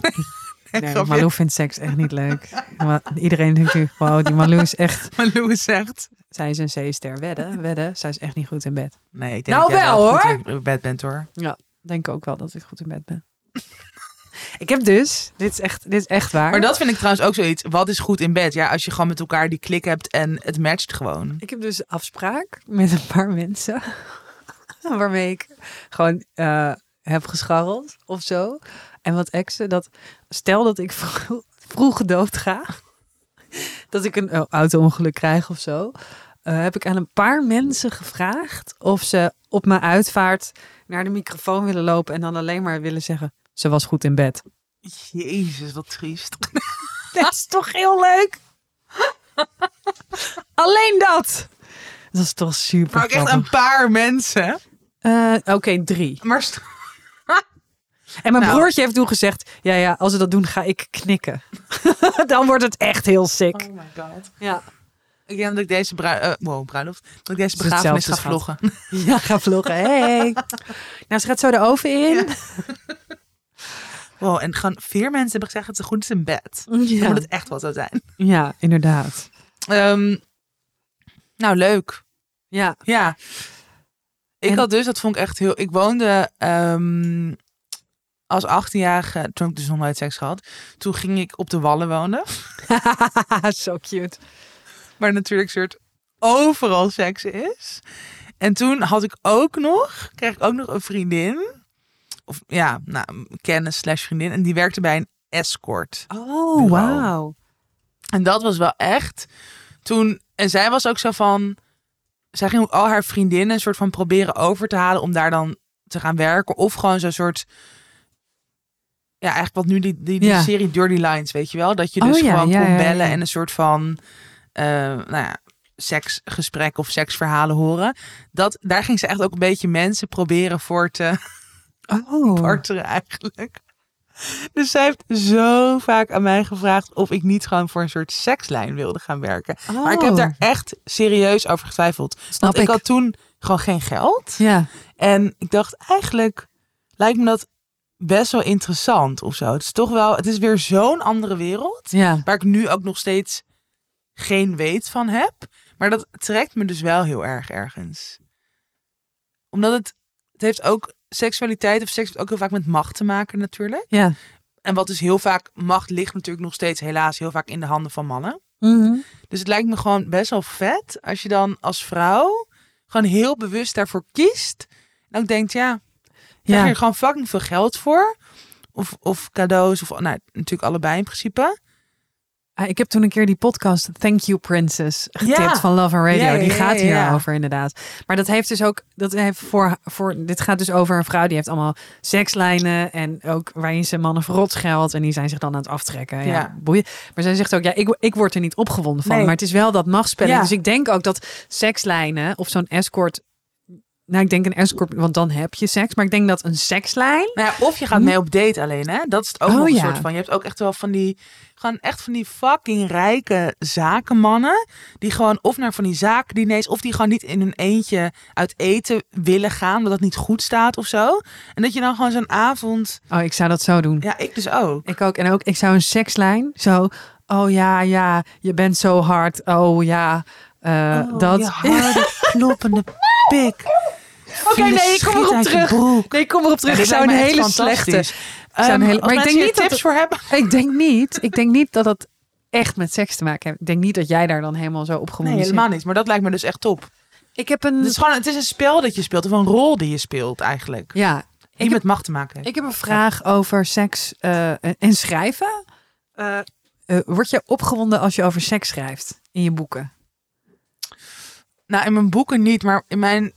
nee. [LAUGHS] Malou vindt seks echt niet leuk. Maar iedereen denkt nu, wow, die Malou is echt. Maar Louis zegt. Zij is een C-ster. Wedden, wedden. Zij is echt niet goed in bed. Nee, ik denk Nou dat wel, goed hoor. in bed bent hoor. Denk ook wel dat ik goed in bed ben. Ik heb dus, dit is echt, dit is echt waar. Maar dat vind ik trouwens ook zoiets. Wat is goed in bed? Ja, als je gewoon met elkaar die klik hebt en het matcht gewoon. Ik heb dus afspraak met een paar mensen. [LAUGHS] waarmee ik gewoon eh, heb gescharreld of zo. En wat exen, dat stel dat ik vroeg, [LAUGHS] vroeg dood ga. [LAUGHS] dat ik een oh, auto-ongeluk krijg of zo. eh, heb ik aan een paar mensen gevraagd of ze op mijn uitvaart naar de microfoon willen lopen en dan alleen maar willen zeggen: ze was goed in bed. Jezus, wat triest. [LAUGHS] Dat is toch heel leuk? Alleen dat. Dat is toch super. Maar ook echt een paar mensen. Eh, Oké, drie. Maar [LAUGHS] En mijn Nou. broertje heeft toen gezegd: ja, ja, als ze dat doen, ga ik knikken. [LAUGHS] Dan wordt het echt heel sick. Oh my god. Ja. Ik denk dat ik deze brui eh, wow, bruiloft. Dat ik deze begrafenis ga vloggen. ja, ga vloggen. Hey. Nou, ze gaat zo de oven in. Wow, en gewoon vier mensen hebben gezegd dat ze goed is in bed. [LAUGHS] Dan Ja, moet het echt wel zo zijn. ja inderdaad. Ehm, nou, leuk. Ja. Ja. Ik En- had dus, dat vond ik echt heel... Ik woonde ehm, als 18-jarige, toen ik dus nog nooit seks gehad. Toen ging ik op de Wallen wonen. [LAUGHS] zo cute. Waar natuurlijk soort overal seks is. En toen had ik ook nog, kreeg ik ook nog een vriendin. Of ja, nou, kennis slash vriendin. En die werkte bij een escort. Oh, wauw. En dat was wel echt toen. En zij was ook zo van. Zij ging al haar vriendinnen een soort van proberen over te halen om daar dan te gaan werken. Of gewoon zo'n soort. Ja, eigenlijk wat nu die, die, die Ja. serie Dirty Lines, weet je wel? Dat je Oh dus ja, gewoon ja, kon bellen en een soort van. eh, nou ja, seksgesprek of seksverhalen horen. Dat, daar ging ze echt ook een beetje mensen proberen voor te Oh. eigenlijk. Dus zij heeft zo vaak aan mij gevraagd of ik niet gewoon voor een soort sekslijn wilde gaan werken. Maar ik heb Oh. daar echt serieus over getwijfeld. Snap Want ik ik. had toen gewoon geen geld. Ja. En ik dacht eigenlijk lijkt me dat best wel interessant of zo. Het is toch wel, het is weer zo'n andere wereld. Ja. Waar ik nu ook nog steeds geen weet van heb. Maar dat trekt me dus wel heel erg ergens. Omdat het, het heeft ook seksualiteit of seks heeft ook heel vaak met macht te maken natuurlijk. Ja. En wat dus heel vaak, macht ligt natuurlijk nog steeds helaas heel vaak in de handen van mannen. Mhm. Dus het lijkt me gewoon best wel vet als je dan als vrouw gewoon heel bewust daarvoor kiest. En ook denkt, ja, krijg je Ja. er gewoon fucking veel geld voor. Of, of cadeaus, of nou, natuurlijk allebei in principe. Ah, Ik heb toen een keer die podcast Thank You Princess getipt Ja. van Love and Radio. Ja, ja, die gaat hierover inderdaad. Maar dat heeft dus ook, dat heeft voor, voor, dit gaat dus over een vrouw die heeft allemaal sekslijnen en ook waarin ze mannen verrot geld en die zijn zich dan aan het aftrekken. Ja, boeien. Maar zij zegt ook, ja, ik, ik word er niet opgewonden van. Nee. Maar het is wel dat machtsspel. Dus ik denk ook dat sekslijnen of zo'n escort, nou ik denk een escort, want dan heb je seks. Maar ik denk dat een sekslijn, Nou ja, of je gaat mee op date alleen, hè? Dat is het ook Oh, nog een ja. soort van. Je hebt ook echt wel van die, gewoon echt van die fucking rijke zakenmannen. Die gewoon of naar van die zakendiners, of die gewoon niet in hun eentje uit eten willen gaan, omdat dat niet goed staat of zo. En dat je dan gewoon zo'n avond, oh ik zou dat zo doen. ja, ik dus ook. Ik ook. En ook, ik zou een sekslijn zo. Oh ja, ja, je bent zo hard. Oh ja, eh, Oh, dat. kloppende pik. Oké, nee, ik kom erop terug. Nee, ik kom erop terug. Ja, ik zou een hele echt slechte. fantastisch. zou een Ehm, hele- maar ik denk niet dat tips het- voor hebben. [LAUGHS] Ik denk niet. Ik denk niet dat het echt met seks te maken heeft. Ik denk niet dat jij daar dan helemaal zo opgewonden Nee, zit. helemaal niet. Maar dat lijkt me dus echt top. Ik heb een. Het is gewoon, het is een spel dat je speelt, of een rol die je speelt eigenlijk. ja, Die ik heb, met macht te maken heeft. ik heb een vraag over seks eh, en schrijven. Eh, eh, word je opgewonden als je over seks schrijft in je boeken? Nou, in mijn boeken niet, maar in mijn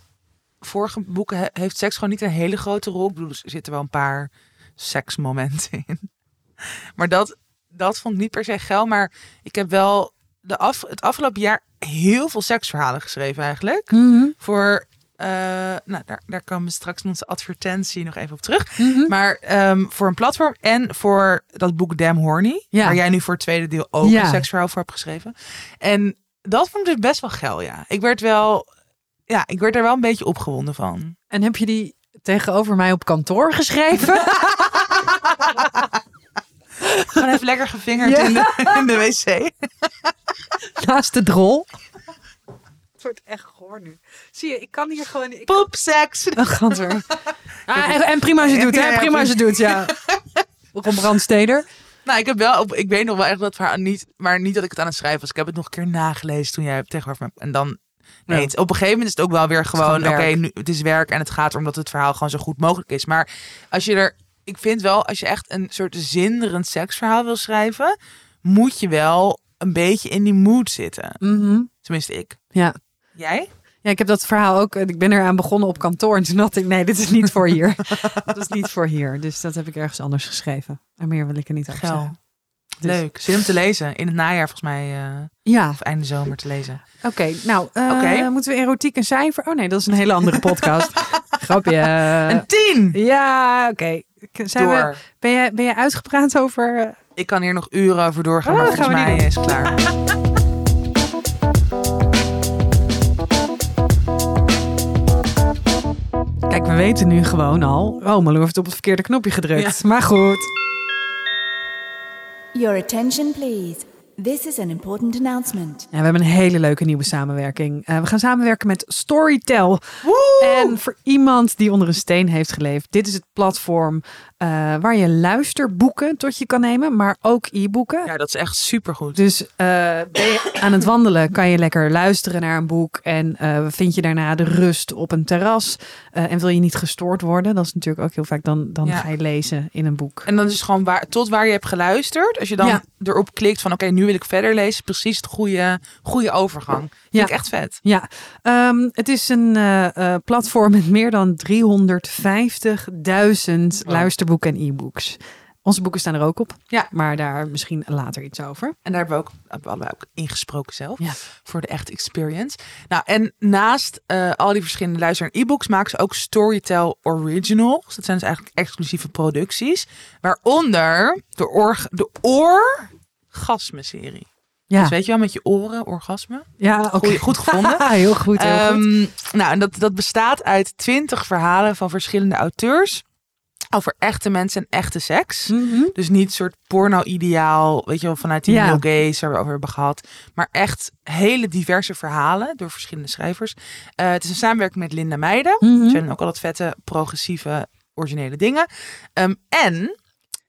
vorige boeken he- heeft seks gewoon niet een hele grote rol. Ik bedoel, er zitten wel een paar seksmomenten in. [LAUGHS] Maar dat, dat vond ik niet per se geil. Maar ik heb wel de af, het afgelopen jaar heel veel seksverhalen geschreven eigenlijk. Voor, eh, nou, daar, daar komen straks onze advertentie nog even op terug. Mhm. Maar ehm, voor een platform en voor dat boek Damn Horny. Ja. Waar jij nu voor het tweede deel ook Ja. een seksverhaal voor hebt geschreven. En dat vond ik dus best wel geil, ja. Ik werd wel, ja, ik werd er wel een beetje opgewonden van. En heb je die tegenover mij op kantoor geschreven? [LAUGHS] Gewoon even lekker gefingerd Ja. in, de, in de wc. [LAUGHS] Naast de drol. Het wordt echt goor nu. Zie je, ik kan hier gewoon... Ik... Poepseks. Ah, [LAUGHS] en, en prima als je doet, Ja, hè? Prima als je doet, ja. Ron Brandsteder. Nou, ik heb wel, op, ik weet nog wel echt dat verhaal niet, maar niet dat ik het aan het schrijven was. Ik heb het nog een keer nagelezen toen jij het tegenover me. En dan, Ja. op een gegeven moment is het ook wel weer gewoon, gewoon oké, nu het is werk en het gaat erom dat het verhaal gewoon zo goed mogelijk is. Maar als je er, ik vind wel, als je echt een soort zinderend seksverhaal wil schrijven, moet je wel een beetje in die mood zitten. Mhm. Tenminste, ik. Ja. Jij? ja, ik heb dat verhaal ook... Ik ben eraan begonnen op kantoor. En toen dacht ik, nee, dit is niet voor hier. [LAUGHS] dat is niet voor hier. Dus dat heb ik ergens anders geschreven. En meer wil ik er niet over. Dus- Leuk. Zin om te lezen. In het najaar volgens mij, eh, Ja, of einde zomer te lezen. oké. Nou, Oké. moeten we erotiek een cijfer? Oh nee, dat is een hele andere podcast. [LAUGHS] Grapje. een tien! Ja, oké. Zijn we, Door. ben, je, ben je uitgepraat over... eh, Ik kan hier nog uren over doorgaan, Oh, maar volgens mij is het klaar. Kijk, we weten nu gewoon al. Oh, Malou heeft op het verkeerde knopje gedrukt. Maar goed. Your attention, please. This is an important announcement. Ja, we hebben een hele leuke nieuwe samenwerking. Eh, we gaan samenwerken met Storytel. En voor iemand die onder een steen heeft geleefd, dit is het platform eh, waar je luisterboeken tot je kan nemen, maar ook e-boeken. Ja, dat is echt supergoed. Dus eh, ben je aan het wandelen, kan je lekker luisteren naar een boek. En eh, vind je daarna de rust op een terras. En wil je niet gestoord worden, dat is natuurlijk ook heel vaak, dan, dan Ja. ga je lezen in een boek. En dan is het gewoon waar, tot waar je hebt geluisterd. Als je dan Ja. erop klikt van oké, nu nu wil ik verder lezen. Precies het goede, goede overgang. Vind Ja. ik echt vet. Ja, ehm, het is een eh, eh, platform met meer dan 350.000 Wow. luisterboeken en e-books. Onze boeken staan er ook op. Ja. Maar daar misschien later iets over. En daar hebben we ook, hebben we ook ingesproken zelf. Ja. Voor de echte experience. Nou, en naast eh, al die verschillende luister- en e-books maken ze ook Storytel Originals. Dat zijn dus eigenlijk exclusieve producties. Waaronder de, org de Orgasme-serie. Ja, Dus weet je wel, met je oren, orgasme. ja oké. Goed gevonden. [LAUGHS] heel goed, heel goed. Ehm, nou, en dat, dat bestaat uit twintig verhalen van verschillende auteurs. Over echte mensen en echte seks. Mhm. Dus niet een soort porno-ideaal, weet je wel, vanuit die Ja. Gaze waar we over hebben gehad. Maar echt hele diverse verhalen door verschillende schrijvers. Eh, het is een samenwerking met Linda Meijden. Mhm. Er zijn ook al dat vette, progressieve, originele dingen. Ehm, en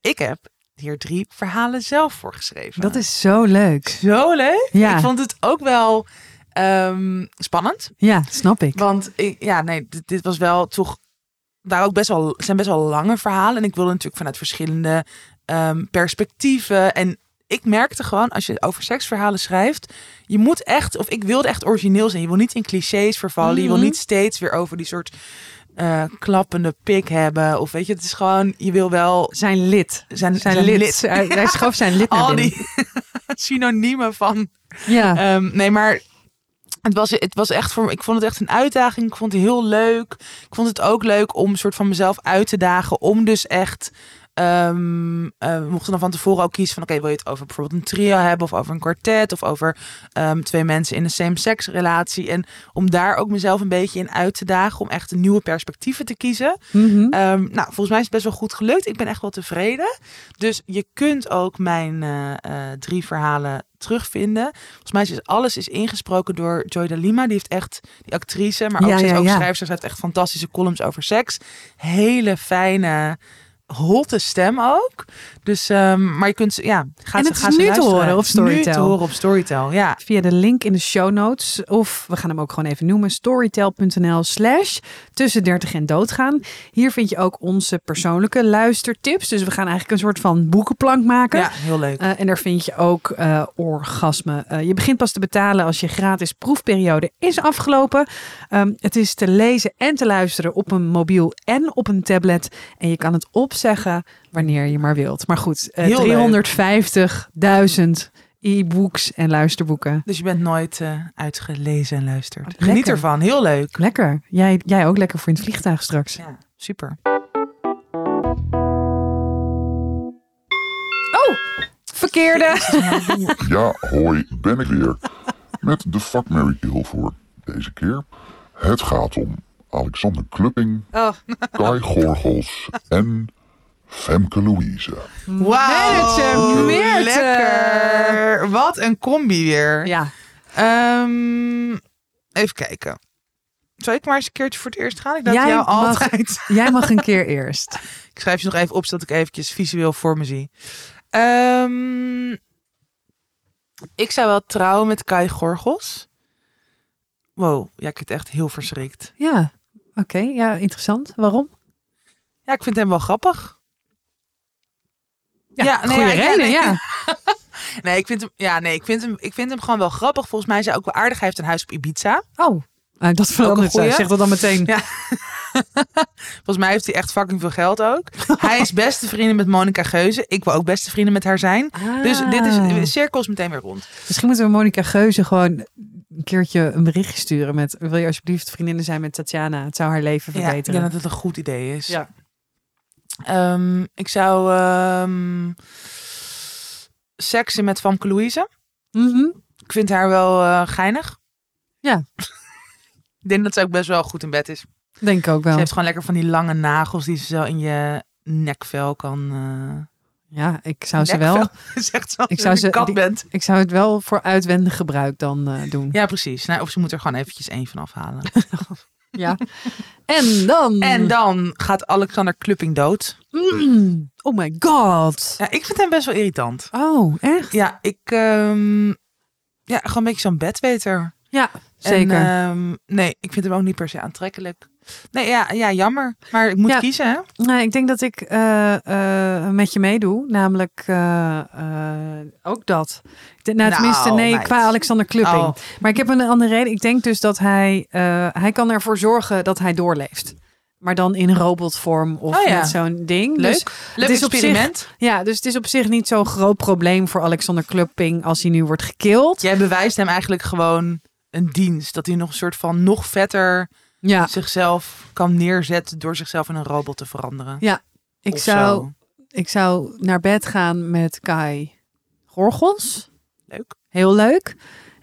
ik heb hier drie verhalen zelf voor geschreven. Dat is zo leuk. zo leuk. Ja. Ik vond het ook wel ehm, spannend. Ja, snap ik. Want ik, ja, nee, dit, dit was wel toch. Daar ook best wel zijn best wel lange verhalen. En ik wilde natuurlijk vanuit verschillende ehm, perspectieven. En ik merkte gewoon, als je over seksverhalen schrijft, je moet echt, of ik wilde echt origineel zijn. Je wil niet in clichés vervallen. Je wil Mhm. niet steeds weer over die soort eh, klappende pik hebben. Of weet je, het is gewoon, je wil wel Zijn lid. zijn, Zijn, lid. Hij, hij schoof zijn lid naar Al die [LAUGHS] synoniemen van Ja. Ehm, nee, maar het was, het was echt voor me. Ik vond het echt een uitdaging. Ik vond het heel leuk. Ik vond het ook leuk om een soort van mezelf uit te dagen. Om dus echt. Ehm, eh, we mochten dan van tevoren ook kiezen van oké, wil je het over bijvoorbeeld een trio hebben of over een kwartet of over ehm, twee mensen in een same-sex relatie en om daar ook mezelf een beetje in uit te dagen om echt een nieuwe perspectieven te kiezen. Mhm. Ehm, nou, volgens mij is het best wel goed gelukt. Ik ben echt wel tevreden. Dus je kunt ook mijn eh, eh, drie verhalen terugvinden. Volgens mij is alles is ingesproken door Joy de Lima. Die heeft echt die actrice, maar ook Ja, ja, ook ja. schrijfster. Ze heeft echt fantastische columns over seks. Hele fijne, hotte stem ook. Dus, ehm, maar je kunt ze, ja, ga En ze, het is ze nu te horen op Nu Storytel. te horen op Storytel, ja. Via de link in de show notes. Of we gaan hem ook gewoon even noemen. Storytel.nl slash tussen 30 en doodgaan. Hier vind je ook onze persoonlijke luistertips. Dus we gaan eigenlijk een soort van boekenplank maken. Ja, heel leuk. Eh, en daar vind je ook eh, orgasme. Eh, je begint pas te betalen als je gratis proefperiode is afgelopen. Ehm, het is te lezen en te luisteren op een mobiel en op een tablet. En je kan het opzeggen wanneer je maar wilt. Maar goed, eh, Heel leuk. 350.000 e-books en luisterboeken. Dus je bent nooit eh, uitgelezen en luistert. Lekker. Geniet ervan, heel leuk. Lekker. Jij, jij ook lekker voor in het vliegtuig straks. Ja, super. Verkeerde. Ja, hoi, ben ik weer. Met de Fuck, Mary Kill voor deze keer. Het gaat om Alexander Klupping, Oh. Kai Gorgels en Femke Louise. Manager Meerte. lekker. Wat een combi weer. Ja. Ehm, even kijken. Zal ik maar eens een keertje voor het eerst gaan? Ik dacht Jij jou mag- altijd. [LAUGHS] Jij mag een keer eerst. Ik schrijf je nog even op, zodat ik eventjes visueel voor me zie. Ehm, ik zou wel trouwen met Kai Gorgels. Wow, ja, ik vind het echt heel verschrikt. Ja. Oké, ja, interessant. Waarom? Ja, ik vind hem wel grappig. Ja, Ja, nee, goede ja, reden, nee. ja. [LAUGHS] Nee, ik vind hem, ja, nee, ik vind hem, ik vind hem gewoon wel grappig. Volgens mij is hij ook wel aardig. Hij heeft een huis op Ibiza. Oh, nou, dat verandert. goeie. Zeg dat dan meteen. Ja. [LAUGHS] Volgens mij heeft hij echt fucking veel geld ook. [LAUGHS] hij is beste vrienden met Monica Geuze. Ik wil ook beste vrienden met haar zijn. Dus dit is Ah. de cirkel is meteen weer rond. Misschien moeten we Monica Geuze gewoon een keertje een berichtje sturen met... Wil je alsjeblieft vriendinnen zijn met Tatjana? Het zou haar leven Ja, ik verbeteren. denk dat het een goed idee is. Ja. Ehm, ik zou ehm, seksen met Famke Louise. Mhm. Ik vind haar wel eh, geinig. Ja. [LAUGHS] ik denk dat ze ook best wel goed in bed is. Denk ik ook wel. Ze heeft gewoon lekker van die lange nagels die ze zo in je nekvel kan. eh Ja, ik zou ze wel... Zegt [LAUGHS] zo Ik zou ze- kat die- bent. Ik zou het wel voor uitwendig gebruik dan eh, doen. Ja, precies. Nou, of ze moet er gewoon eventjes één van afhalen. [LAUGHS] Ja. En dan... en dan gaat Alexander Klupping dood. Mm. Oh my god. Ja, ik vind hem best wel irritant. Oh, echt? Ja, ik... ehm, ja, gewoon een beetje zo'n bedweter. Ja. Zeker. En, ehm, nee, ik vind hem ook niet per se aantrekkelijk. Nee, ja, ja jammer. Maar ik moet Ja. kiezen, hè? Nou, ik denk dat ik eh, met je meedoe. Namelijk eh, ook dat. Denk- Nou, Nou, tenminste, nee, meid. qua Alexander Klupping. Oh. Maar ik heb een andere reden. Ik denk dus dat hij, hij kan ervoor zorgen dat hij doorleeft. Maar dan in robotvorm of Oh ja. met zo'n ding. Leuk. Dus, Leuk is op experiment. ja, dus het is op zich niet zo'n groot probleem voor Alexander Klupping als hij nu wordt gekild. Jij bewijst hem eigenlijk gewoon een dienst. Dat hij nog een soort van nog vetter Ja, zichzelf kan neerzetten door zichzelf in een robot te veranderen. ik Of zou, zo. ik zou naar bed gaan met Kai Gorgels. Leuk. Heel leuk.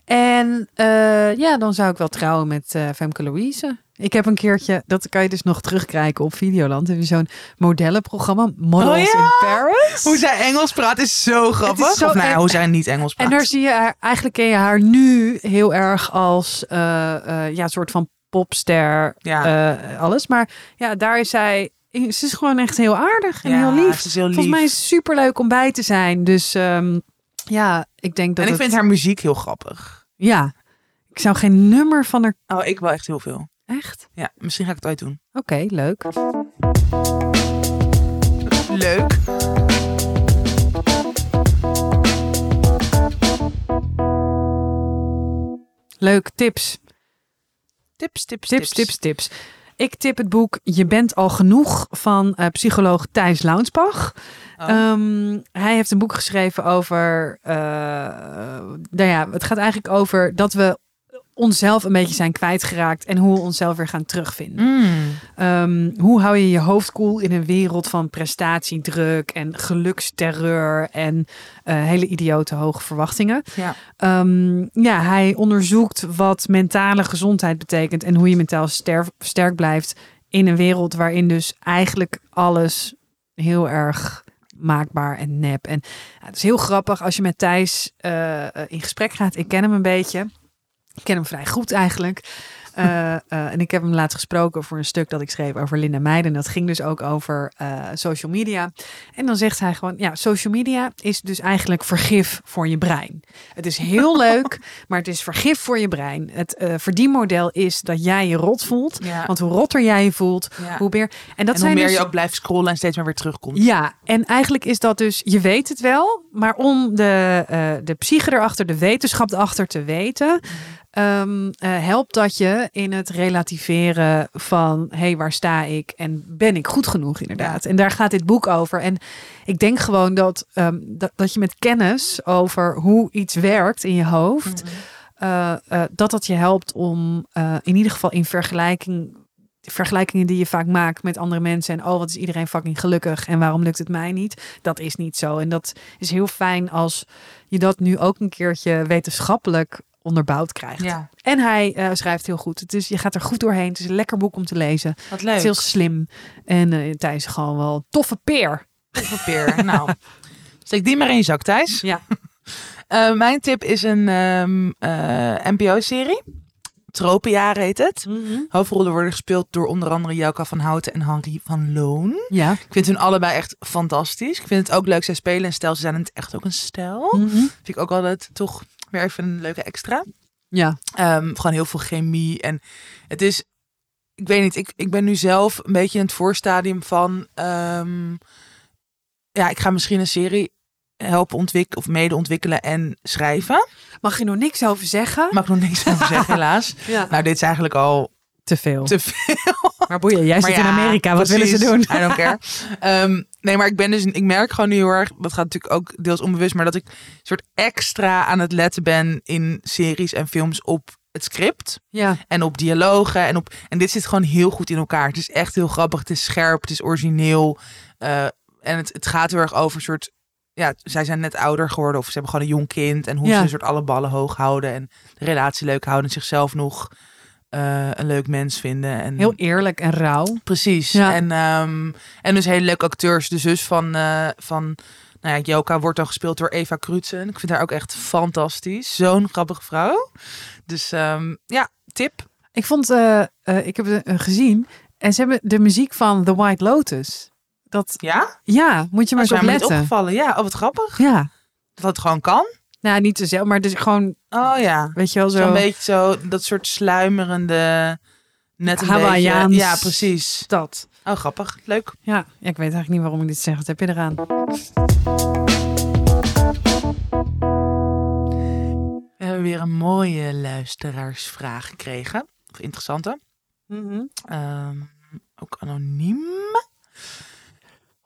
En eh, ja, dan zou ik wel trouwen met eh Femke Louise. Ik heb een keertje, dat kan je dus nog terugkijken op Videoland. Heb je zo'n modellenprogramma, Models Oh ja? in Paris. Hoe zij Engels praat is zo grappig. zo- of nou ja, hoe zij niet Engels praat. En daar zie je haar, eigenlijk ken je haar nu heel erg als eh, ja, soort van popster, ja. eh, alles. Maar ja, daar is zij, ze is gewoon echt heel aardig en Ja, heel lief. ze is heel lief. Volgens mij is het super leuk om bij te zijn. Dus ehm, ja, ik denk dat en ik het- vind haar muziek heel grappig. ja, ik zou geen nummer van haar Oh, ik wel echt heel veel. Echt. Ja, misschien ga ik het ooit doen. Oké, leuk. Leuk. Leuk, tips. Tips, tips, Tips, tips, tips. Ik tip het boek Je bent al genoeg van eh, psycholoog Thijs Launsbach. Oh. Ehm, hij heeft een boek geschreven over. eh, nou ja, het gaat eigenlijk over dat we onszelf een beetje zijn kwijtgeraakt en hoe we onszelf weer gaan terugvinden. Mm. Ehm, hoe hou je je hoofd koel in een wereld van prestatiedruk en geluksterreur en eh, hele idiote hoge verwachtingen? Ja. Ehm, ja, hij onderzoekt wat mentale gezondheid betekent en hoe je mentaal ster- sterk blijft in een wereld waarin dus eigenlijk alles heel erg maakbaar en nep. En ja, het is heel grappig als je met Thijs eh, eh, in gesprek gaat. Ik ken hem een beetje. Ik ken hem vrij goed eigenlijk. Eh, [LAUGHS] eh, en ik heb hem laatst gesproken voor een stuk dat ik schreef over Linda Meijden. Dat ging dus ook over eh, social media. En dan zegt hij gewoon, ja, social media is dus eigenlijk vergif voor je brein. Het is heel [LAUGHS] leuk, maar het is vergif voor je brein. Het verdienmodel is dat jij je rot voelt. Ja. Want hoe rotter jij je voelt, Ja. hoe meer... En dat en hoe zijn meer dus... je ook blijft scrollen en steeds maar weer terugkomt. Ja, en eigenlijk is dat dus, je weet het wel, maar om de, de psyche erachter, de wetenschap erachter te weten, ehm, eh, helpt dat je in het relativeren van, hé, hey, waar sta ik en ben ik goed genoeg inderdaad. En daar gaat dit boek over. En ik denk gewoon dat, ehm, dat, dat je met kennis over hoe iets werkt in je hoofd, eh, eh, dat dat je helpt om in ieder geval in vergelijking vergelijkingen die je vaak maakt met andere mensen en oh wat is iedereen fucking gelukkig en waarom lukt het mij niet dat is niet zo en dat is heel fijn als je dat nu ook een keertje wetenschappelijk onderbouwd krijgt Ja, en hij eh, schrijft heel goed het is je gaat er goed doorheen het is een lekker boek om te lezen wat het leuk. is heel slim en eh Thijs is gewoon wel toffe peer papier. nou, [LAUGHS] steek die maar in je zak, Thijs. Ja. Eh, mijn tip is een ehm, eh, NPO-serie. Tropenjaar heet het. Hoofdrollen worden gespeeld door onder andere Jouka van Houten en Henri van Loon. ja Ik vind hun allebei echt fantastisch. Ik vind het ook leuk. Zij spelen een stijl. Ze zijn het echt ook een stijl. Mhm. Vind ik ook altijd toch weer even een leuke extra. ja Ehm, gewoon heel veel chemie. En het is, ik weet niet, ik, ik ben nu zelf een beetje in het voorstadium van, ehm, ja, ik ga misschien een serie helpen ontwikkelen of mede ontwikkelen en schrijven. mag je nog niks over zeggen Mag ik nog niks over zeggen, [LAUGHS] helaas. ja. Nou, dit is eigenlijk al te veel te veel. [LAUGHS] maar boeien jij zit in Amerika wat willen ze doen I don't care. [LAUGHS] Ehm, nee, maar ik ben dus, ik merk gewoon nu heel erg, dat gaat natuurlijk ook deels onbewust, maar dat ik een soort extra aan het letten ben in series en films op het script. ja En op dialogen. En, op, en dit zit gewoon heel goed in elkaar. Het is echt heel grappig. Het is scherp. Het is origineel. eh, en het, het gaat heel erg over een soort... Ja, zij zijn net ouder geworden. Of ze hebben gewoon een jong kind. En hoe Ja. ze een soort alle ballen hoog houden. En de relatie leuk houden. En zichzelf nog eh, een leuk mens vinden. En, heel eerlijk en rauw Precies. Ja. En, ehm, en dus hele leuke acteurs. De zus van, eh, van nou ja, Joka wordt dan gespeeld door Eva Krutsen. Ik vind haar ook echt fantastisch. Zo'n grappige vrouw. Dus ehm, ja, tip. Ik vond, eh, ik heb het gezien en ze hebben de muziek van The White Lotus. Dat, Ja? ja, moet je maar eens niet opletten. opgevallen. Ja, oh wat grappig. Ja, Dat het gewoon kan. Nou, niet dezelfde, maar dus gewoon, Oh ja. weet je wel, Zo'n zo. beetje zo, dat soort sluimerende, net een Hawaiiaans. beetje... Ja, precies. Dat. Oh, grappig. Leuk. Ja. ja, ik weet eigenlijk niet waarom ik dit zeg. Wat heb je eraan? We hebben weer een mooie luisteraarsvraag gekregen. Of interessante. Ehm, ook anoniem.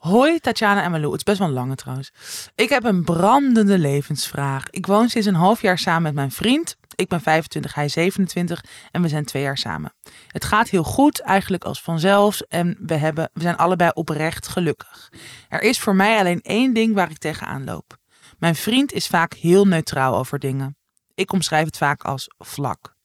Hoi Tatjana en Malou. Het is best wel een lange trouwens. Ik heb een brandende levensvraag. Ik woon sinds een half jaar samen met mijn vriend. Ik ben 25, hij 27 en we zijn twee jaar samen. Het gaat heel goed, eigenlijk als vanzelf. En we, hebben, we zijn allebei oprecht gelukkig. Er is voor mij alleen één ding waar ik tegenaan loop. Mijn vriend is vaak heel neutraal over dingen. Ik omschrijf het vaak als vlak.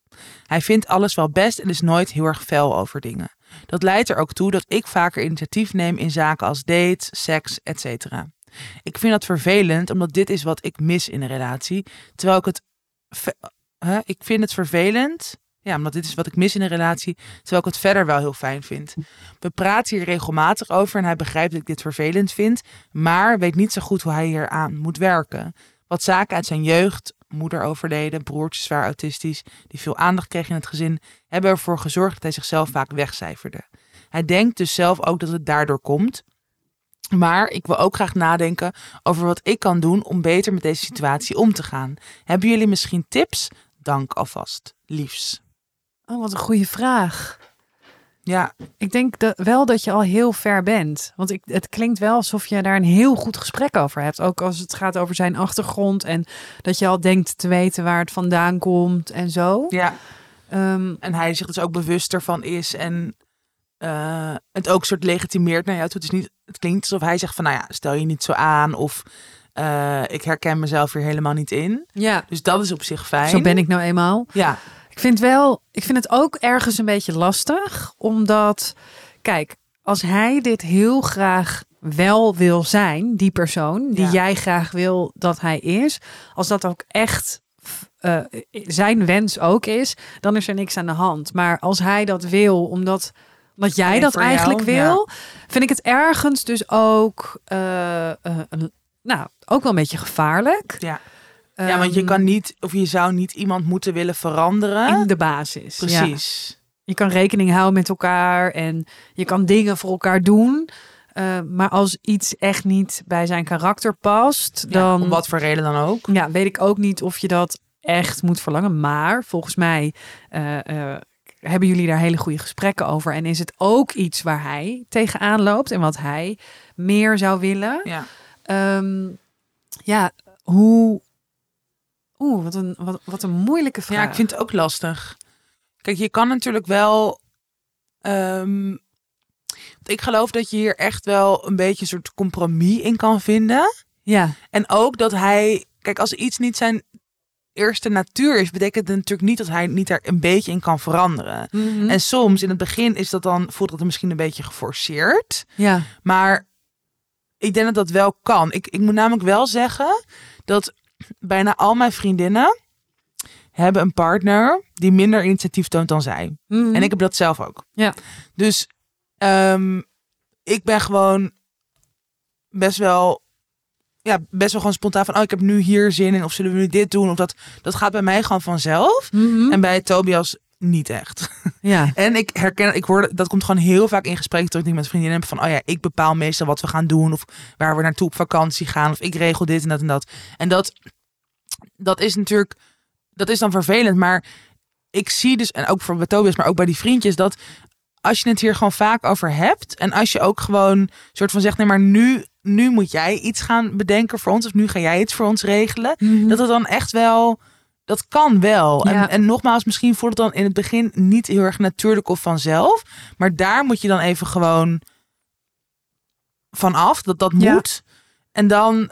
Hij vindt alles wel best en is nooit heel erg fel over dingen. Dat leidt er ook toe dat ik vaker initiatief neem in zaken als dates, seks, etc. Ik vind dat vervelend, omdat dit is wat ik mis in een relatie. Terwijl ik het. Ik vind het vervelend. Ja, omdat dit is wat ik mis in een relatie. Terwijl ik het verder wel heel fijn vind. We praten hier regelmatig over en hij begrijpt dat ik dit vervelend vind. Maar weet niet zo goed hoe hij hier aan moet werken. Wat zaken uit zijn jeugd, moeder overleden, broertje zwaar autistisch, die veel aandacht kreeg in het gezin, hebben ervoor gezorgd dat hij zichzelf vaak wegcijferde. Hij denkt dus zelf ook dat het daardoor komt. Maar ik wil ook graag nadenken over wat ik kan doen om beter met deze situatie om te gaan. Hebben jullie misschien tips? Dank alvast. Liefs. Oh, wat een goede vraag. Ja, Ik denk dat, wel dat je al heel ver bent. Want ik, het klinkt wel alsof je daar een heel goed gesprek over hebt. Ook als het gaat over zijn achtergrond. En dat je al denkt te weten waar het vandaan komt en zo. ja. Ehm, En hij zich dus ook bewust ervan is en eh, het ook soort legitimeert naar jou toe. Het, is niet, het klinkt alsof hij zegt van, nou ja, stel je niet zo aan of eh, ik herken mezelf hier helemaal niet in. ja, Dus dat is op zich fijn. zo ben ik nou eenmaal. Ja, Ik vind wel, ik vind het ook ergens een beetje lastig, omdat, kijk, als hij dit heel graag wel wil zijn, die persoon die Ja. jij graag wil dat hij is, als dat ook echt eh, zijn wens ook is, dan is er niks aan de hand. Maar als hij dat wil, omdat, omdat jij dat eigenlijk jou, wil, vind ik het ergens dus ook, eh, eh, nou, ook wel een beetje gevaarlijk. ja. Ja, want je Ehm, kan niet, of je zou niet iemand moeten willen veranderen. in de basis. ja. Precies. Je kan rekening houden met elkaar en je kan dingen voor elkaar doen. Eh, maar als iets echt niet bij zijn karakter past, Ja, dan om wat voor reden dan ook. ja, weet ik ook niet of je dat echt moet verlangen. Maar volgens mij eh, eh, hebben jullie daar hele goede gesprekken over. En is het ook iets waar hij tegenaan loopt en wat hij meer zou willen. Ja. Ehm, ja, hoe. Oeh, wat een, wat, wat een moeilijke vraag. Ja, ik vind het ook lastig. Kijk, je kan natuurlijk wel. ehm, ik geloof dat je hier echt wel een beetje een soort compromis in kan vinden. Ja, En ook dat hij. Kijk, als iets niet zijn eerste natuur is, betekent het natuurlijk niet dat hij niet daar een beetje in kan veranderen. Mhm. En soms in het begin is dat dan, voelt het misschien een beetje geforceerd. ja. Maar ik denk dat dat wel kan. Ik, ik moet namelijk wel zeggen dat bijna al mijn vriendinnen hebben een partner die minder initiatief toont dan zij. Mhm. En ik heb dat zelf ook. Ja. Dus ehm, ik ben gewoon best wel, ja, best wel gewoon spontaan van, oh, ik heb nu hier zin in, of zullen we nu dit doen, of dat, dat gaat bij mij gewoon vanzelf. Mhm. En bij Tobias niet echt. [LAUGHS] Ja. En ik herken, ik hoor dat komt gewoon heel vaak in gesprek dat ik met vriendinnen heb van, oh ja, ik bepaal meestal wat we gaan doen of waar we naartoe op vakantie gaan of ik regel dit en dat en dat. En dat, dat is natuurlijk, dat is dan vervelend, maar ik zie dus, en ook voor bij Tobias, maar ook bij die vriendjes, dat als je het hier gewoon vaak over hebt en als je ook gewoon soort van zegt, nee, maar nu, nu moet jij iets gaan bedenken voor ons of nu ga jij iets voor ons regelen, dat het dan echt wel, dat kan wel. Ja. En, en nogmaals, misschien voelt het dan in het begin niet heel erg natuurlijk of vanzelf, maar daar moet je dan even gewoon vanaf, dat dat Ja. moet. En dan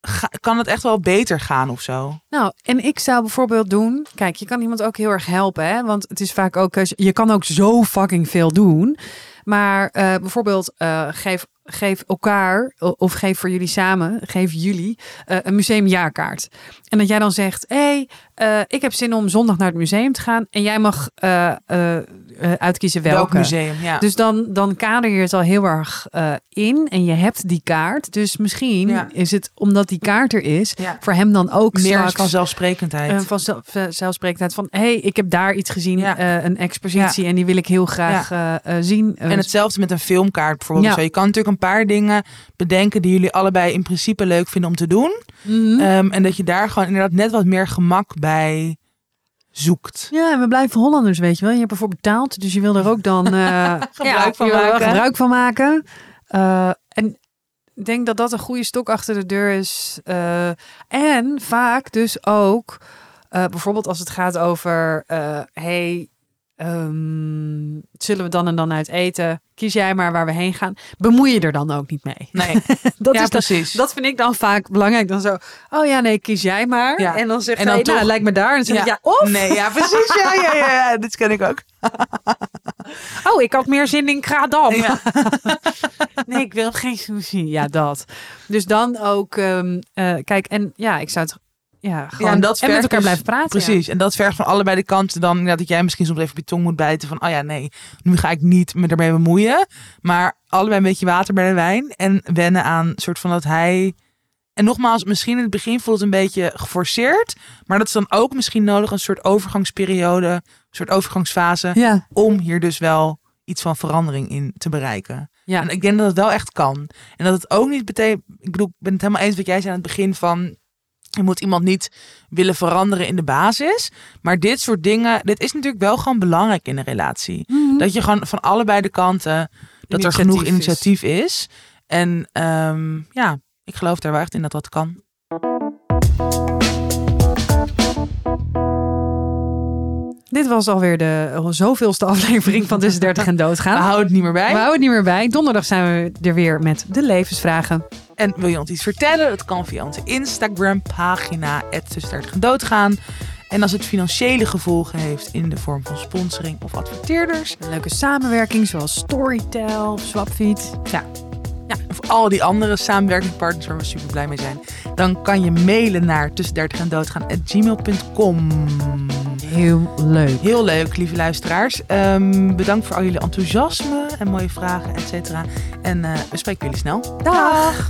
ga- kan het echt wel beter gaan of zo. Nou, en ik zou bijvoorbeeld doen. Kijk, je kan iemand ook heel erg helpen, hè? Want het is vaak ook. eh, Je kan ook zo fucking veel doen. Maar eh, bijvoorbeeld, eh, geef geef elkaar, of geef voor jullie samen, geef jullie eh, een museumjaarkaart. En dat jij dan zegt, hé, hey, eh, ik heb zin om zondag naar het museum te gaan. En jij mag eh, uitkiezen welke. Welk museum, ja. Dus dan, dan kader je het al heel erg eh, in en je hebt die kaart. Dus misschien Ja. is het, omdat die kaart er is, Ja. voor hem dan ook Meer straks... vanzelfsprekendheid. van zelf, eh, zelfsprekendheid van, hé, hey, ik heb daar iets gezien, eh, een expositie en die wil ik heel graag zien. En hetzelfde met een filmkaart bijvoorbeeld. Zo, je kan natuurlijk een paar dingen bedenken die jullie allebei in principe leuk vinden om te doen. mhm. Ehm, en dat je daar gewoon inderdaad net wat meer gemak bij zoekt. Ja, en we blijven Hollanders, weet je wel. Je hebt ervoor betaald, dus je wil er ook dan eh, [LAUGHS] Gebruik van maken. gebruik van maken. Eh, en ik denk dat dat een goede stok achter de deur is. Eh, en vaak dus ook, eh, bijvoorbeeld als het gaat over, eh, hey, ehm, zullen we dan en dan uit eten? Kies jij maar waar we heen gaan. Bemoei je er dan ook niet mee. Nee, [LAUGHS] Dat ja, is precies. dat vind ik dan vaak belangrijk. Dan zo, oh ja, nee, kies jij maar. Ja. En dan zeg je, dan nou, toch- lijkt me daar. En dan zeg ik, Ja. ja, of Nee, ja, precies. Ja, ja, ja, ja, dit ken ik ook. [LAUGHS] Oh, ik had meer zin in Kradam. Ja. [LAUGHS] Nee, ik wil geen sushi. Ja, dat. Dus dan ook, ehm, eh, kijk, en ja, ik zou het, ja, gewoon, en dat en met elkaar dus- blijven praten. Precies. En dat vergt van allebei de kanten dan ja, dat jij misschien soms even op je tong moet bijten van, oh ja, nee, nu ga ik niet me ermee bemoeien. Maar allebei een beetje water bij de wijn en wennen aan soort van dat hij... En nogmaals, misschien in het begin voelt het een beetje geforceerd. Maar dat is dan ook misschien nodig een soort overgangsperiode, een soort overgangsfase. Ja. Om hier dus wel iets van verandering in te bereiken. Ja. En ik denk dat het wel echt kan. En dat het ook niet betekent. Ik bedoel, ik ben het helemaal eens wat jij zei aan het begin van. Je moet iemand niet willen veranderen in de basis. Maar dit soort dingen, dit is natuurlijk wel gewoon belangrijk in een relatie. Mhm. Dat je gewoon van allebei de kanten, dat er genoeg initiatief is. En ehm, ja, ik geloof daar wel echt in dat dat kan. Dit was alweer de zoveelste aflevering van Tussen 30 en We Doodgaan. houden het niet meer bij. We houden het niet meer bij. Donderdag zijn we er weer met de levensvragen. En wil je ons iets vertellen? Dat kan via onze Instagram pagina tussen 30 en doodgaan. En als het financiële gevolgen heeft in de vorm van sponsoring of adverteerders, Een leuke samenwerking zoals Storytel of Swapfeed. Ja, of al die andere samenwerkingspartners waar we super blij mee zijn, dan kan je mailen naar tussen 30 en doodgaan gmail.com. heel leuk. Heel leuk, lieve luisteraars. Ehm, bedankt voor al jullie enthousiasme en mooie vragen, et cetera. En eh, we spreken jullie snel. Dag.